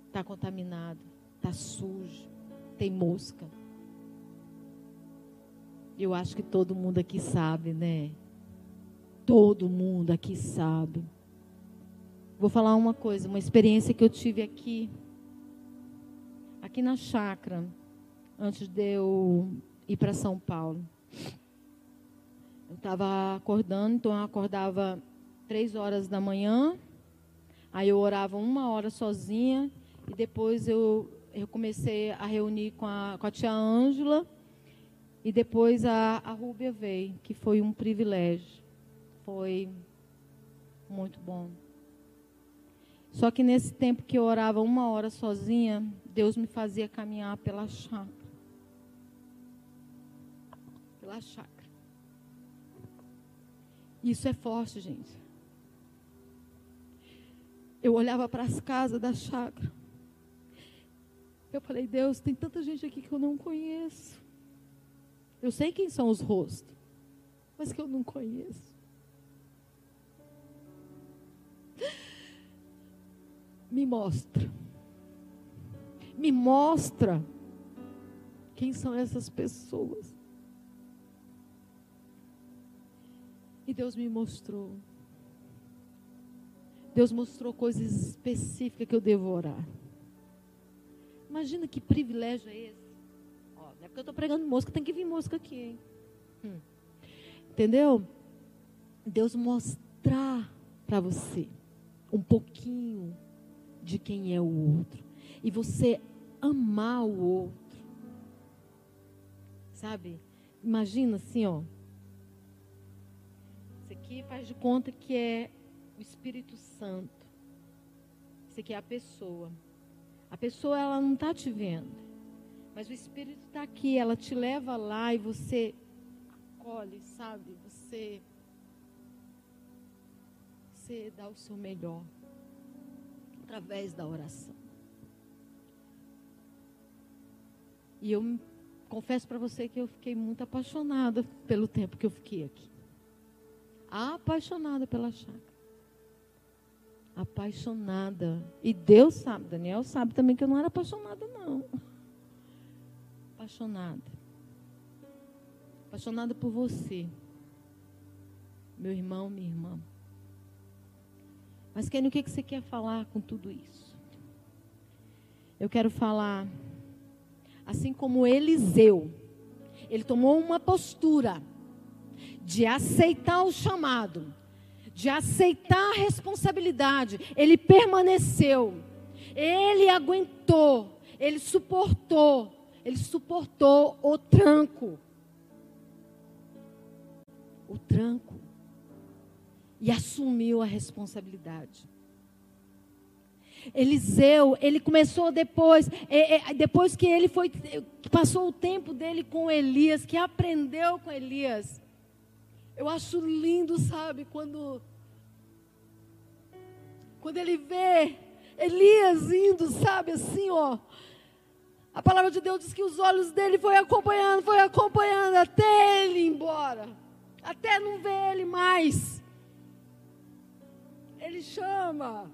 está contaminado, está sujo, tem mosca. Eu acho que todo mundo aqui sabe, né? Todo mundo aqui sabe. Vou falar uma coisa, uma experiência que eu tive aqui, aqui na chácara, antes de eu ir para São Paulo. Eu estava acordando, então eu acordava três horas da manhã, aí eu orava uma hora sozinha, e depois eu, eu comecei a reunir com a, com a tia Ângela, e depois a, a Rúbia veio, que foi um privilégio. Foi muito bom. Só que nesse tempo que eu orava uma hora sozinha, Deus me fazia caminhar pela chácara. Pela chácara. Isso é forte, gente. Eu olhava para as casas da chácara. Eu falei, Deus, tem tanta gente aqui que eu não conheço. Eu sei quem são os rostos, mas que eu não conheço. Me mostra. Me mostra quem são essas pessoas. E Deus me mostrou. Deus mostrou coisas específicas que eu devo orar. Imagina que privilégio é esse. É porque eu estou pregando mosca, tem que vir mosca aqui, hein? Hum. Entendeu? Deus mostrar para você um pouquinho de quem é o outro. E você amar o outro. Sabe? Imagina assim, ó. Isso aqui faz de conta que é o Espírito Santo. Isso aqui é a pessoa. A pessoa, ela não está te vendo. Mas o Espírito está aqui, ela te leva lá e você acolhe, sabe? Você, você dá o seu melhor através da oração. E eu confesso para você que eu fiquei muito apaixonada pelo tempo que eu fiquei aqui. Apaixonada pela chácara. Apaixonada. E Deus sabe, Daniel sabe também que eu não era apaixonada, não apaixonada. Apaixonada por você, meu irmão, minha irmã. Mas, Kenny, o que você quer falar com tudo isso? Eu quero falar, assim como Eliseu, ele tomou uma postura de aceitar o chamado, de aceitar a responsabilidade. Ele permaneceu, ele aguentou, ele suportou, ele suportou o tranco. O tranco. E assumiu a responsabilidade. Eliseu, ele começou depois, é, é, depois que ele foi, passou o tempo dele com Elias, que aprendeu com Elias. Eu acho lindo, sabe, quando quando ele vê Elias indo, sabe, assim, ó, a palavra de Deus diz que os olhos dele foi acompanhando, foi acompanhando até ele ir embora. Até não ver ele mais. Ele chama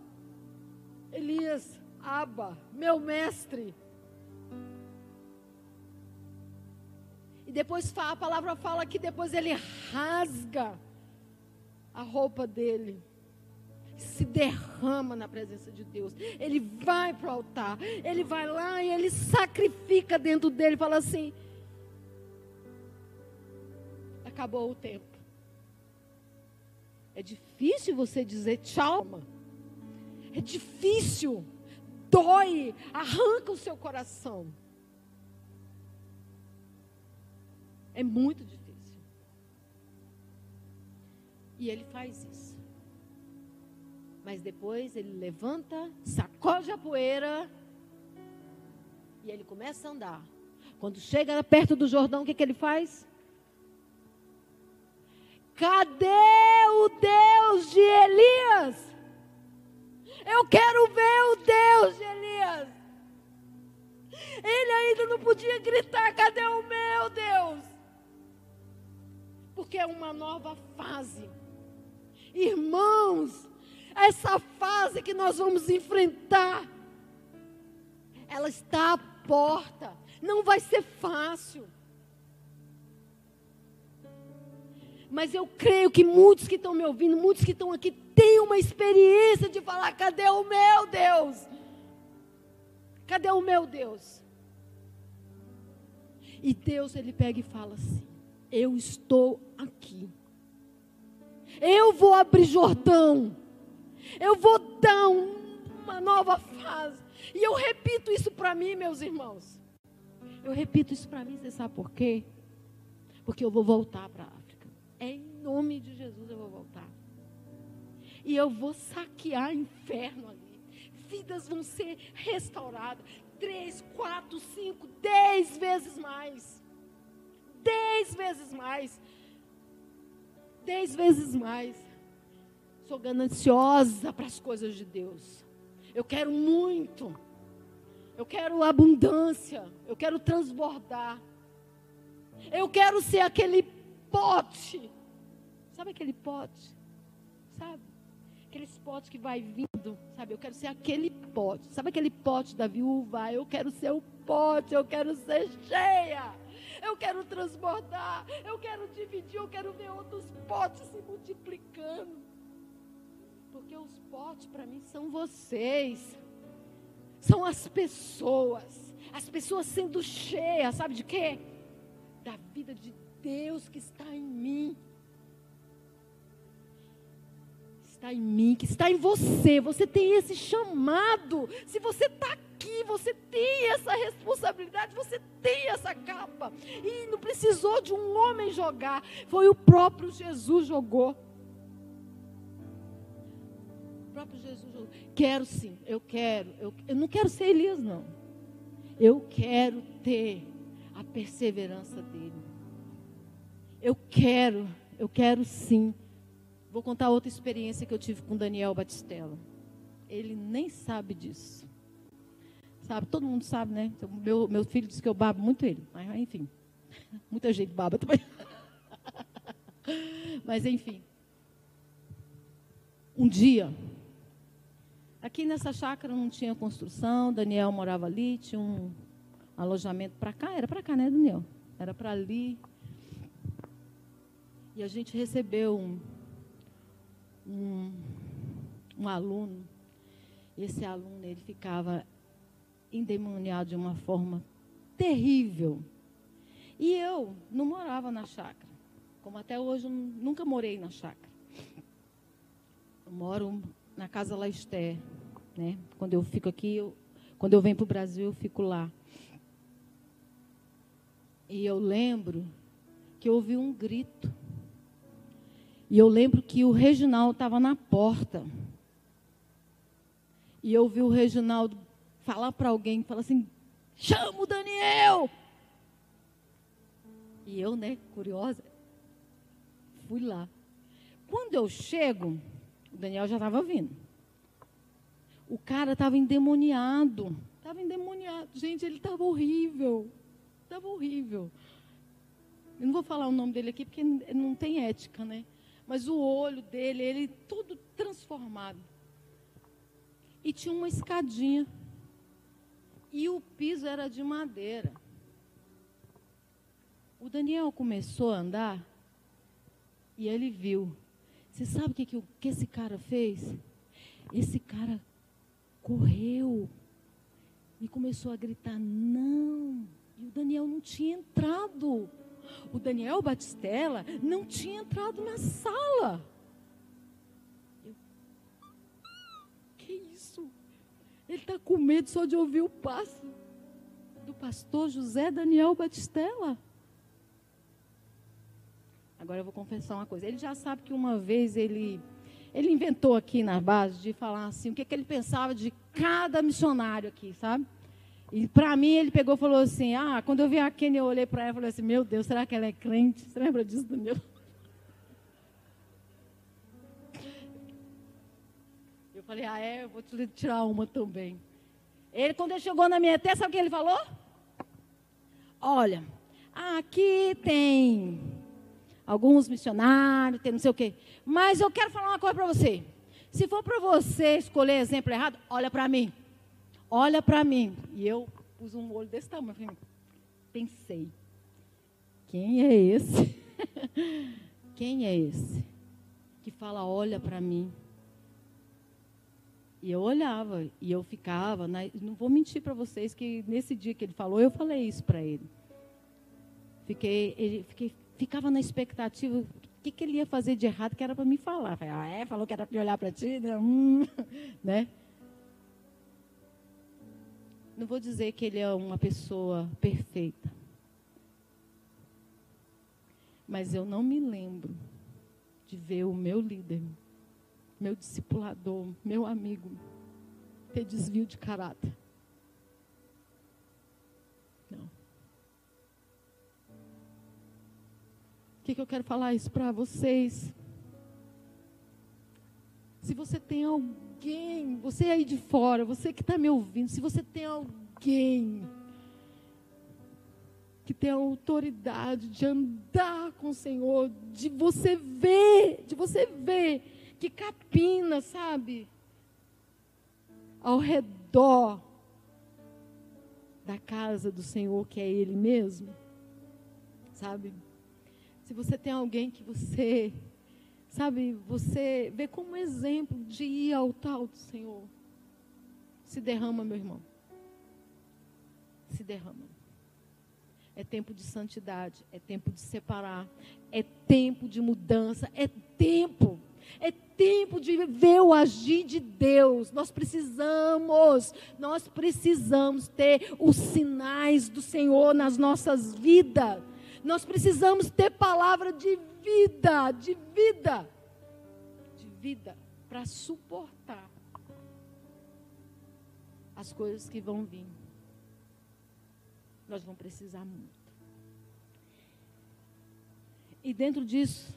Elias, Aba, meu mestre. E depois a palavra fala que depois ele rasga a roupa dele se derrama na presença de Deus. Ele vai para o altar, ele vai lá e ele sacrifica dentro dele, fala assim: acabou o tempo. É difícil você dizer tchau. É difícil, dói, arranca o seu coração. É muito difícil. E ele faz isso. Mas depois ele levanta, sacode a poeira e ele começa a andar. Quando chega perto do Jordão, o que, que ele faz? Cadê o Deus de Elias? Eu quero ver o Deus de Elias. Ele ainda não podia gritar: cadê o meu Deus? Porque é uma nova fase. Irmãos, essa fase que nós vamos enfrentar. Ela está à porta. Não vai ser fácil. Mas eu creio que muitos que estão me ouvindo, muitos que estão aqui, têm uma experiência de falar: cadê o meu Deus? Cadê o meu Deus? E Deus, ele pega e fala assim: Eu estou aqui. Eu vou abrir Jordão. Eu vou dar uma nova fase. E eu repito isso para mim, meus irmãos. Eu repito isso para mim, você sabe por quê? Porque eu vou voltar para a é em nome de Jesus eu vou voltar. E eu vou saquear inferno ali. Vidas vão ser restauradas. Três, quatro, cinco, dez vezes mais. Dez vezes mais. Dez vezes mais. Sou gananciosa para as coisas de Deus. Eu quero muito. Eu quero abundância. Eu quero transbordar. Eu quero ser aquele pote. Sabe aquele pote? Sabe? Aqueles potes que vai vindo, sabe? Eu quero ser aquele pote. Sabe aquele pote da viúva? Eu quero ser o pote, eu quero ser cheia. Eu quero transbordar, eu quero dividir, eu quero ver outros potes se multiplicando. Porque os potes para mim são vocês. São as pessoas. As pessoas sendo cheias, sabe de quê? Da vida de Deus que está em mim. Está em mim, que está em você. Você tem esse chamado. Se você está aqui, você tem essa responsabilidade, você tem essa capa. E não precisou de um homem jogar. Foi o próprio Jesus jogou. O próprio Jesus jogou. Quero sim, eu quero. Eu, eu não quero ser Elias, não. Eu quero ter a perseverança dele. Eu quero, eu quero sim. Vou contar outra experiência que eu tive com Daniel Batistella. Ele nem sabe disso. Sabe, todo mundo sabe, né? Então, meu, meu filho disse que eu babo muito ele. Mas, enfim, muita gente baba também. <laughs> Mas, enfim. Um dia, aqui nessa chácara não tinha construção, Daniel morava ali, tinha um alojamento para cá, era para cá, né, Daniel? Era para ali, e a gente recebeu um, um, um aluno. Esse aluno, ele ficava endemoniado de uma forma terrível. E eu não morava na chácara. Como até hoje nunca morei na chácara. Eu moro na casa Laisté. Né? Quando eu fico aqui, eu, quando eu venho para o Brasil, eu fico lá. E eu lembro que eu ouvi um grito. E eu lembro que o Reginaldo estava na porta. E eu vi o Reginaldo falar para alguém, falar assim: chama o Daniel! E eu, né, curiosa, fui lá. Quando eu chego, o Daniel já estava vindo. O cara estava endemoniado. Estava endemoniado. Gente, ele estava horrível. Estava horrível. Eu não vou falar o nome dele aqui porque não tem ética, né? mas o olho dele, ele todo transformado. E tinha uma escadinha. E o piso era de madeira. O Daniel começou a andar e ele viu. Você sabe o que, que, que esse cara fez? Esse cara correu e começou a gritar: não. E o Daniel não tinha entrado o Daniel Batistella não tinha entrado na sala. Eu, que isso? Ele está com medo só de ouvir o passo do pastor José Daniel Batistella. Agora eu vou confessar uma coisa. Ele já sabe que uma vez ele ele inventou aqui na base de falar assim o que, que ele pensava de cada missionário aqui, sabe? E para mim ele pegou e falou assim: Ah, quando eu vi a Kenny, eu olhei para ela e falei assim: Meu Deus, será que ela é crente? Você lembra disso, Daniel? Eu falei: Ah, é, eu vou te tirar uma também. Ele, quando ele chegou na minha testa, sabe o que ele falou? Olha, aqui tem alguns missionários, tem não sei o quê. Mas eu quero falar uma coisa para você. Se for para você escolher exemplo errado, olha para mim. olha para mim. E eu pus um olho desse tamanho. Pensei, quem é esse? <laughs> quem é esse? Que fala, olha para mim. E eu olhava, e eu ficava, na, não vou mentir para vocês que nesse dia que ele falou, eu falei isso para ele. Fiquei, ele fiquei, ficava na expectativa, o que, que ele ia fazer de errado que era para me falar. Falei, ah, é? Falou que era para olhar para ti? Né? Hum, <laughs> né? Não vou dizer que ele é uma pessoa perfeita. Mas eu não me lembro de ver o meu líder meu discipulador, meu amigo, ter desvio de caráter. Não. O que, que eu quero falar isso para vocês? Se você tem alguém, você aí de fora, você que está me ouvindo, se você tem alguém que tem a autoridade de andar com o Senhor, de você ver, de você ver que capina, sabe? Ao redor da casa do Senhor, que é Ele mesmo, sabe? Se você tem alguém que você, sabe, você vê como exemplo de ir ao tal do Senhor, se derrama, meu irmão. Se derrama. É tempo de santidade, é tempo de separar, é tempo de mudança, é tempo é tempo de ver o agir de Deus. Nós precisamos, nós precisamos ter os sinais do Senhor nas nossas vidas. Nós precisamos ter palavra de vida, de vida, de vida, para suportar as coisas que vão vir. Nós vamos precisar muito. E dentro disso,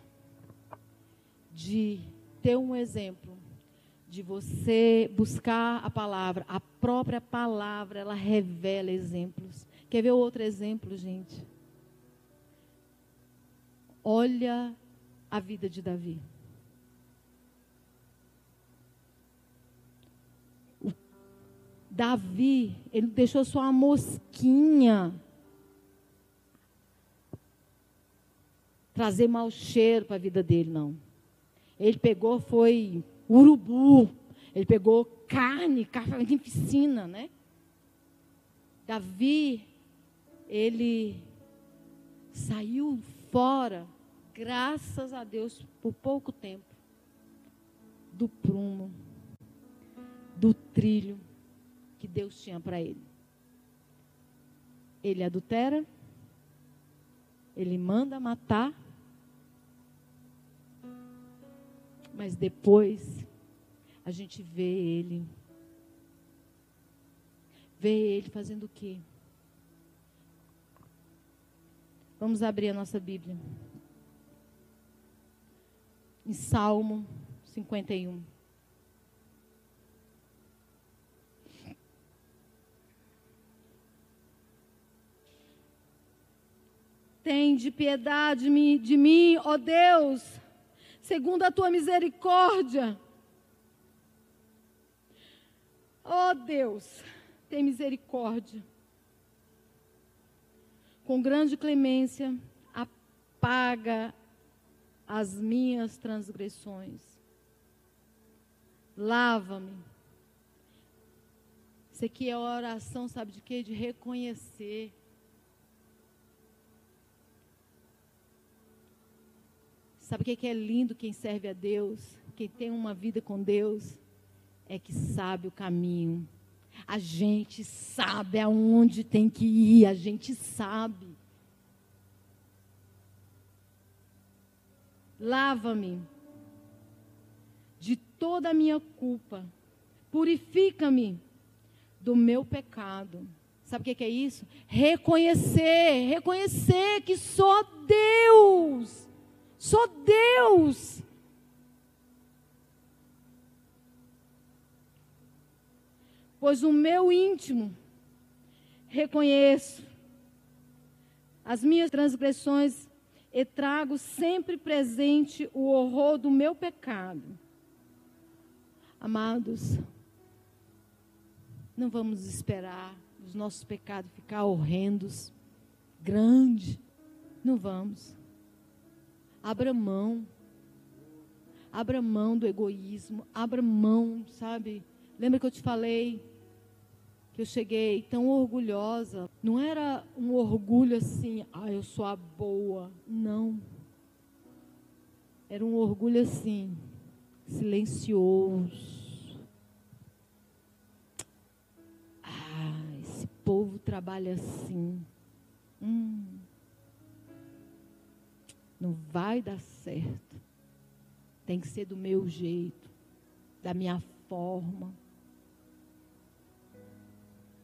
de ter um exemplo, de você buscar a palavra, a própria palavra, ela revela exemplos. Quer ver outro exemplo, gente? Olha a vida de Davi. Davi, ele deixou só mosquinha trazer mau cheiro para a vida dele, não. Ele pegou, foi urubu. Ele pegou carne, carne de piscina, né? Davi, ele saiu fora, graças a Deus, por pouco tempo, do prumo, do trilho que Deus tinha para ele. Ele adultera, ele manda matar, Mas depois a gente vê ele. Vê ele fazendo o quê? Vamos abrir a nossa Bíblia. Em Salmo 51. Tem de piedade de mim, ó Deus, segundo a tua misericórdia. Ó oh Deus, tem misericórdia. Com grande clemência, apaga as minhas transgressões. Lava-me. Isso aqui é a oração, sabe de quê? De reconhecer Sabe o que é lindo quem serve a Deus? Quem tem uma vida com Deus? É que sabe o caminho. A gente sabe aonde tem que ir, a gente sabe. Lava-me de toda a minha culpa. Purifica-me do meu pecado. Sabe o que é isso? Reconhecer, reconhecer que só Deus Só Deus. Pois o meu íntimo reconheço as minhas transgressões e trago sempre presente o horror do meu pecado. Amados, Não vamos esperar os nossos pecados ficar horrendos, grande. Não vamos. Abra mão. Abra mão do egoísmo. Abra mão, sabe? Lembra que eu te falei que eu cheguei tão orgulhosa? Não era um orgulho assim, ah, eu sou a boa. Não. Era um orgulho assim, silencioso povo trabalha assim. Hum, não vai dar certo. Tem que ser do meu jeito, da minha forma.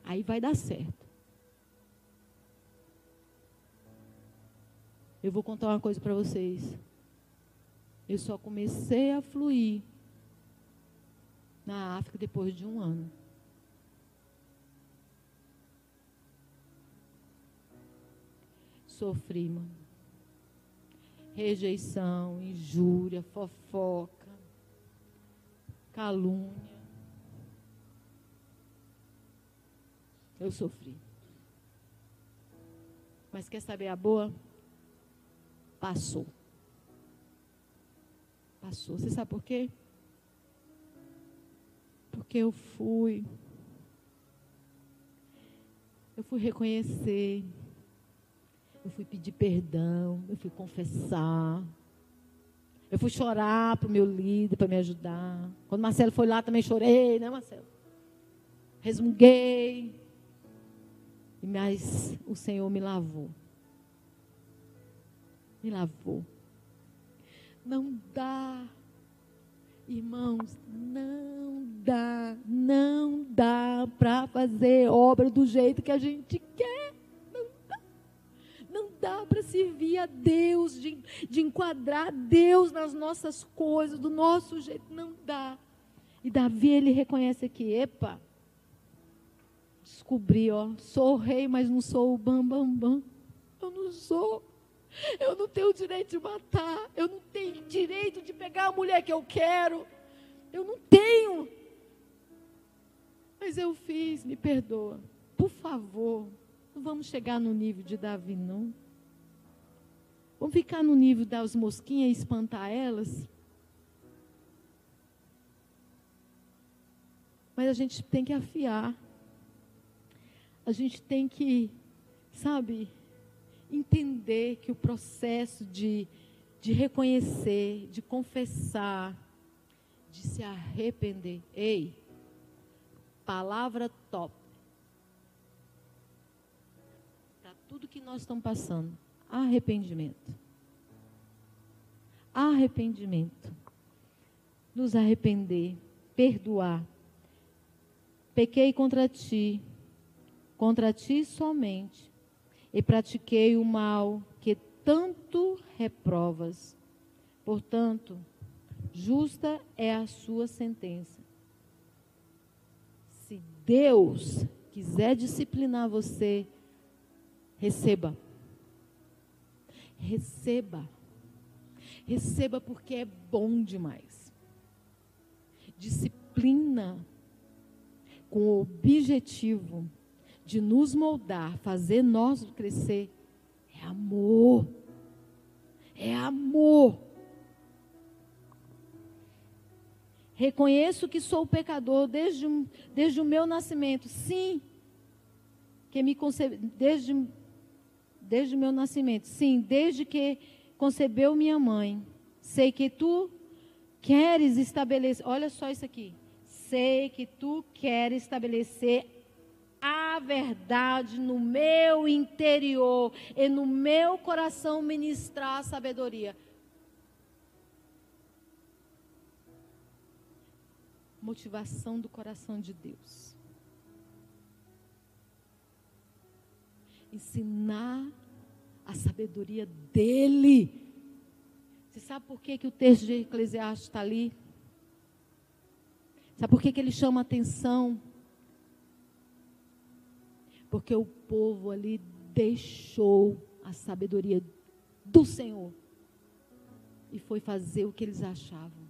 Aí vai dar certo. Eu vou contar uma coisa para vocês. Eu só comecei a fluir na África depois de um ano. sofri, mano. Rejeição, injúria, fofoca, calúnia. Eu sofri. Mas quer saber a boa? Passou. Passou. Você sabe por quê? Porque eu fui. Eu fui reconhecer eu fui pedir perdão, eu fui confessar. Eu fui chorar para o meu líder, para me ajudar. Quando Marcelo foi lá, também chorei, né, Marcelo? Resmunguei. Mas o Senhor me lavou. Me lavou. Não dá, irmãos, não dá, não dá para fazer obra do jeito que a gente quer dá para servir a Deus, de, de enquadrar Deus nas nossas coisas, do nosso jeito. Não dá. E Davi, ele reconhece aqui, epa, descobri, ó, sou o rei, mas não sou o bam, bam, bam. Eu não sou. Eu não tenho o direito de matar. Eu não tenho direito de pegar a mulher que eu quero. Eu não tenho. Mas eu fiz, me perdoa. Por favor, não vamos chegar no nível de Davi, não. Vamos ficar no nível das mosquinhas e espantar elas? Mas a gente tem que afiar. A gente tem que, sabe, entender que o processo de, de reconhecer, de confessar, de se arrepender. Ei, palavra top. Para tudo que nós estamos passando arrependimento. Arrependimento. Nos arrepender, perdoar. Pequei contra ti, contra ti somente, e pratiquei o mal que tanto reprovas. Portanto, justa é a sua sentença. Se Deus quiser disciplinar você, receba. Receba. Receba porque é bom demais. Disciplina com o objetivo de nos moldar, fazer nós crescer. É amor. É amor. Reconheço que sou pecador desde, desde o meu nascimento. Sim. Que me concebe, desde desde o meu nascimento. Sim, desde que concebeu minha mãe. Sei que tu queres estabelecer. Olha só isso aqui. Sei que tu queres estabelecer a verdade no meu interior e no meu coração ministrar a sabedoria. Motivação do coração de Deus. Ensinar a sabedoria dele. Você sabe por que, que o texto de Eclesiastes está ali? Sabe por que, que ele chama atenção? Porque o povo ali deixou a sabedoria do Senhor e foi fazer o que eles achavam.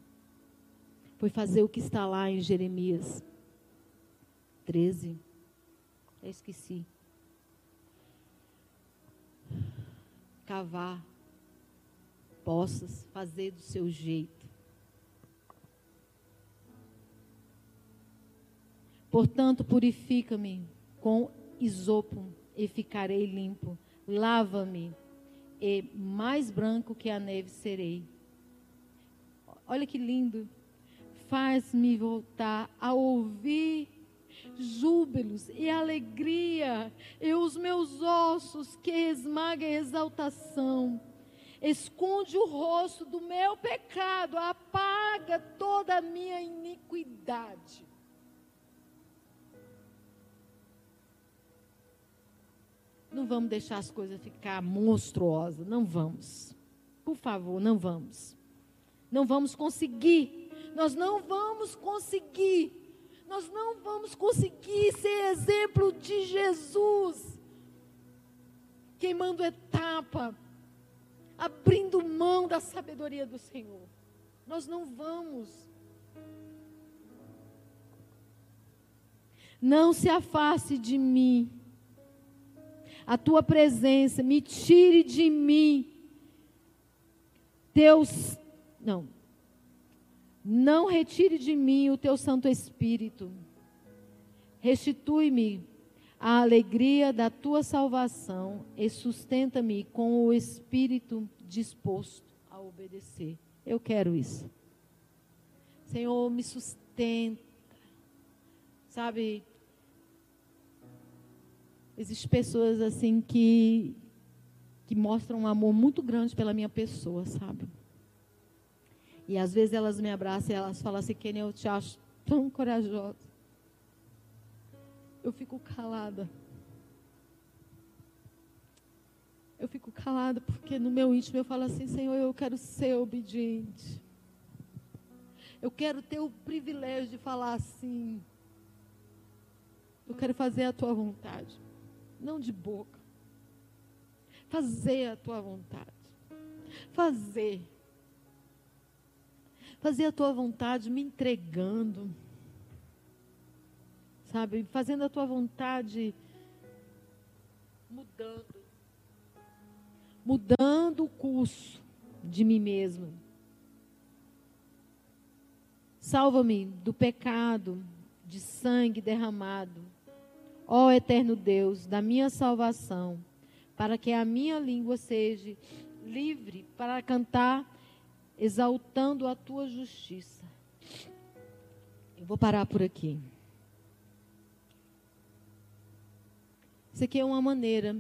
Foi fazer o que está lá em Jeremias 13. Eu esqueci. Cavar possas, fazer do seu jeito. Portanto, purifica-me com isopo e ficarei limpo. Lava-me e mais branco que a neve serei. Olha que lindo. Faz-me voltar a ouvir júbilos e alegria, e os meus ossos que esmaga exaltação. Esconde o rosto do meu pecado, apaga toda a minha iniquidade. Não vamos deixar as coisas ficar monstruosas, não vamos. Por favor, não vamos. Não vamos conseguir. Nós não vamos conseguir. Nós não vamos conseguir ser exemplo de Jesus. Queimando etapa, abrindo mão da sabedoria do Senhor. Nós não vamos. Não se afaste de mim a tua presença, me tire de mim teus não. Não retire de mim o teu Santo Espírito. Restitui-me a alegria da tua salvação e sustenta-me com o espírito disposto a obedecer. Eu quero isso. Senhor, me sustenta. Sabe, Existem pessoas assim que, que mostram um amor muito grande pela minha pessoa, sabe? E às vezes elas me abraçam e elas falam assim, Kenny, eu te acho tão corajosa. Eu fico calada. Eu fico calada porque no meu íntimo eu falo assim, Senhor, eu quero ser obediente. Eu quero ter o privilégio de falar assim. Eu quero fazer a tua vontade não de boca. Fazer a tua vontade. Fazer. Fazer a tua vontade me entregando. Sabe? Fazendo a tua vontade mudando. Mudando o curso de mim mesmo. Salva-me do pecado, de sangue derramado ó eterno Deus, da minha salvação, para que a minha língua seja livre para cantar, exaltando a tua justiça. Eu vou parar por aqui. Isso aqui é uma maneira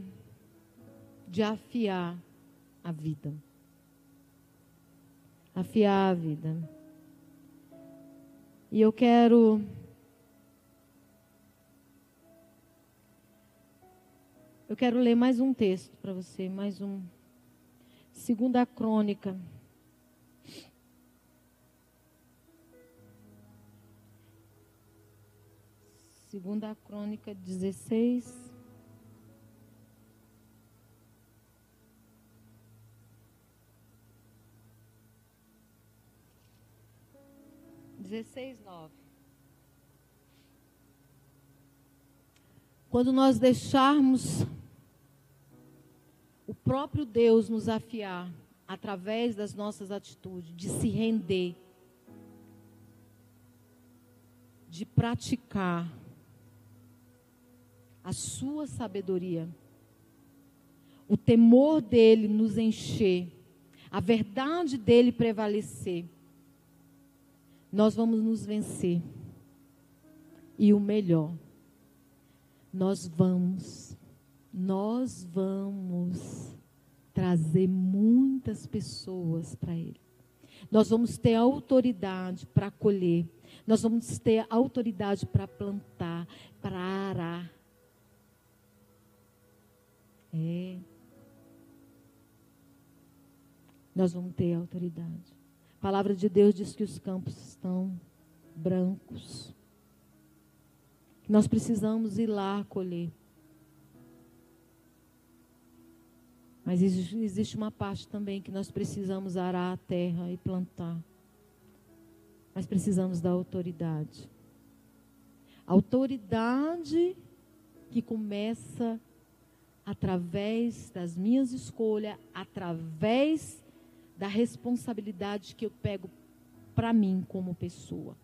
de afiar a vida. Afiar a vida. E eu quero Eu quero ler mais um texto para você, mais um. Segunda Crônica. Segunda Crônica 16. Dezesseis, nove. Quando nós deixarmos o próprio Deus nos afiar através das nossas atitudes, de se render, de praticar a sua sabedoria, o temor dele nos encher, a verdade dele prevalecer, nós vamos nos vencer. E o melhor, nós vamos nós vamos trazer muitas pessoas para Ele. Nós vamos ter autoridade para colher. Nós vamos ter autoridade para plantar, para arar. É. Nós vamos ter autoridade. A palavra de Deus diz que os campos estão brancos. Nós precisamos ir lá colher. Mas existe uma parte também que nós precisamos arar a terra e plantar. Mas precisamos da autoridade. Autoridade que começa através das minhas escolhas, através da responsabilidade que eu pego para mim como pessoa,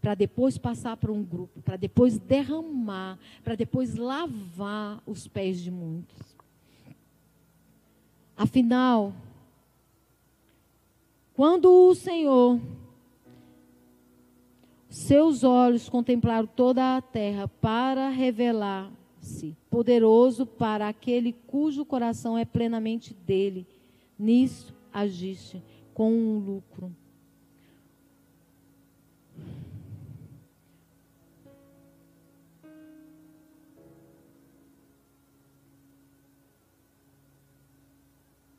para depois passar para um grupo, para depois derramar, para depois lavar os pés de muitos. Afinal, quando o Senhor, seus olhos contemplaram toda a terra para revelar-se poderoso para aquele cujo coração é plenamente dele, nisso agiste com um lucro.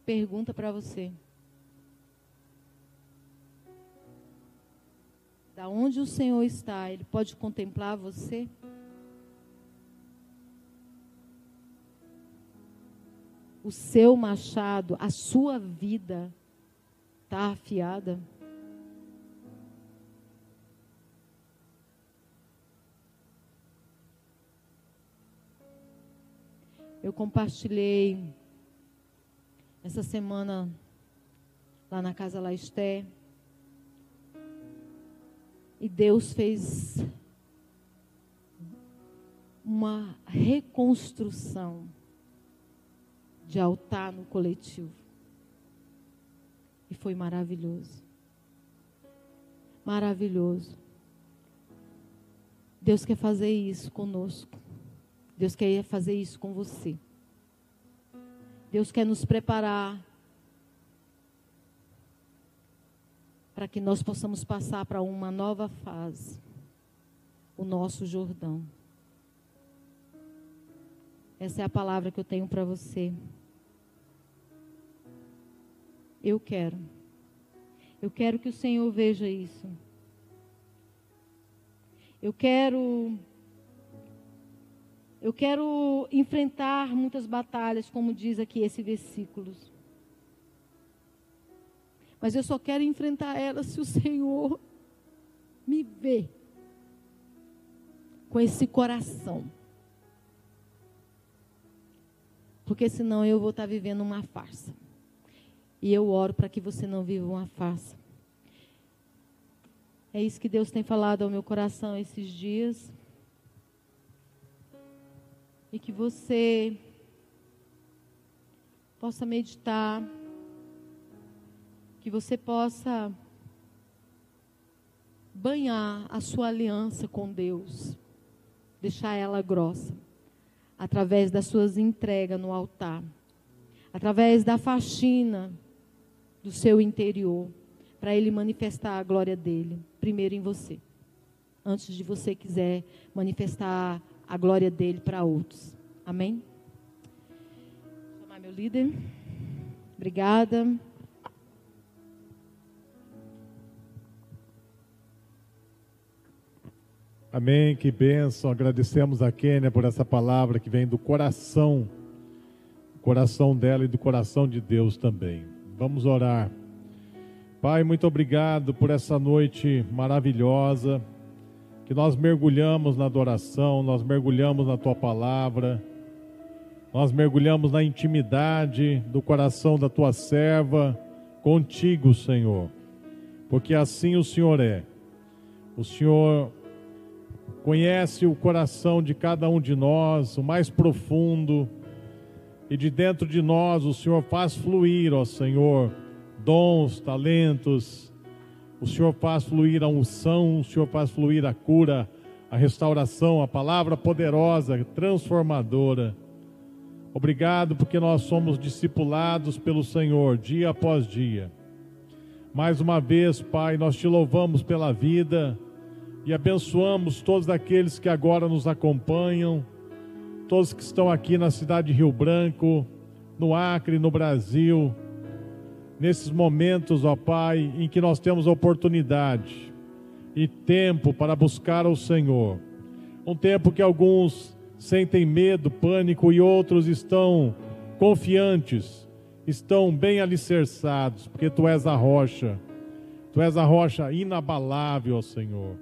Pergunta para você. Da onde o Senhor está, Ele pode contemplar você? O seu machado, a sua vida está afiada? Eu compartilhei essa semana lá na casa Laisté. E Deus fez uma reconstrução de altar no coletivo. E foi maravilhoso. Maravilhoso. Deus quer fazer isso conosco. Deus quer fazer isso com você. Deus quer nos preparar para que nós possamos passar para uma nova fase, o nosso Jordão. Essa é a palavra que eu tenho para você. Eu quero. Eu quero que o Senhor veja isso. Eu quero eu quero enfrentar muitas batalhas, como diz aqui esse versículo. Mas eu só quero enfrentar elas se o Senhor me vê com esse coração. Porque senão eu vou estar vivendo uma farsa. E eu oro para que você não viva uma farsa. É isso que Deus tem falado ao meu coração esses dias. E que você possa meditar, que você possa banhar a sua aliança com Deus, deixar ela grossa, através das suas entregas no altar, através da faxina do seu interior, para Ele manifestar a glória dele, primeiro em você, antes de você quiser manifestar a glória dele para outros. Amém? Vou chamar meu líder. Obrigada. Amém, que bênção. Agradecemos a Kênia por essa palavra que vem do coração, coração dela e do coração de Deus também. Vamos orar. Pai, muito obrigado por essa noite maravilhosa que nós mergulhamos na adoração, nós mergulhamos na tua palavra, nós mergulhamos na intimidade do coração da tua serva contigo, Senhor, porque assim o Senhor é. O Senhor conhece o coração de cada um de nós, o mais profundo, e de dentro de nós o Senhor faz fluir, ó Senhor, dons, talentos, o Senhor faz fluir a unção, o Senhor faz fluir a cura, a restauração, a palavra poderosa, transformadora. Obrigado porque nós somos discipulados pelo Senhor dia após dia. Mais uma vez, Pai, nós te louvamos pela vida e abençoamos todos aqueles que agora nos acompanham, todos que estão aqui na cidade de Rio Branco, no Acre, no Brasil nesses momentos, ó Pai, em que nós temos oportunidade e tempo para buscar o Senhor. Um tempo que alguns sentem medo, pânico e outros estão confiantes, estão bem alicerçados, porque Tu és a rocha, Tu és a rocha inabalável, Senhor.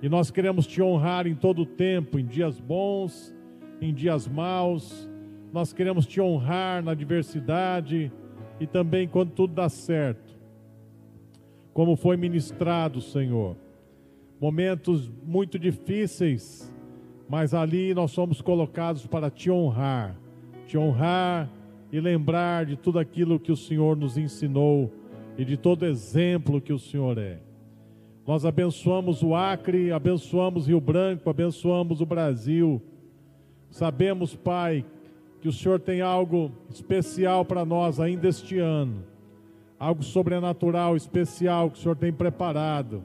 E nós queremos te honrar em todo o tempo, em dias bons, em dias maus. Nós queremos te honrar na adversidade e também quando tudo dá certo. Como foi ministrado, Senhor. Momentos muito difíceis, mas ali nós somos colocados para te honrar, te honrar e lembrar de tudo aquilo que o Senhor nos ensinou e de todo exemplo que o Senhor é. Nós abençoamos o Acre, abençoamos Rio Branco, abençoamos o Brasil. Sabemos, Pai, que o Senhor tem algo especial para nós ainda este ano, algo sobrenatural, especial que o Senhor tem preparado.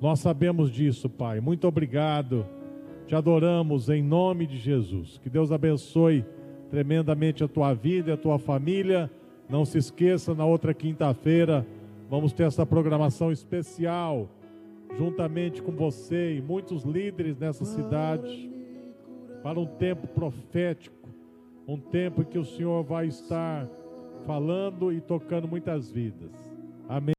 Nós sabemos disso, Pai. Muito obrigado. Te adoramos em nome de Jesus. Que Deus abençoe tremendamente a tua vida e a tua família. Não se esqueça, na outra quinta-feira, vamos ter essa programação especial, juntamente com você e muitos líderes nessa cidade, para um tempo profético, um tempo em que o Senhor vai estar falando e tocando muitas vidas. Amém.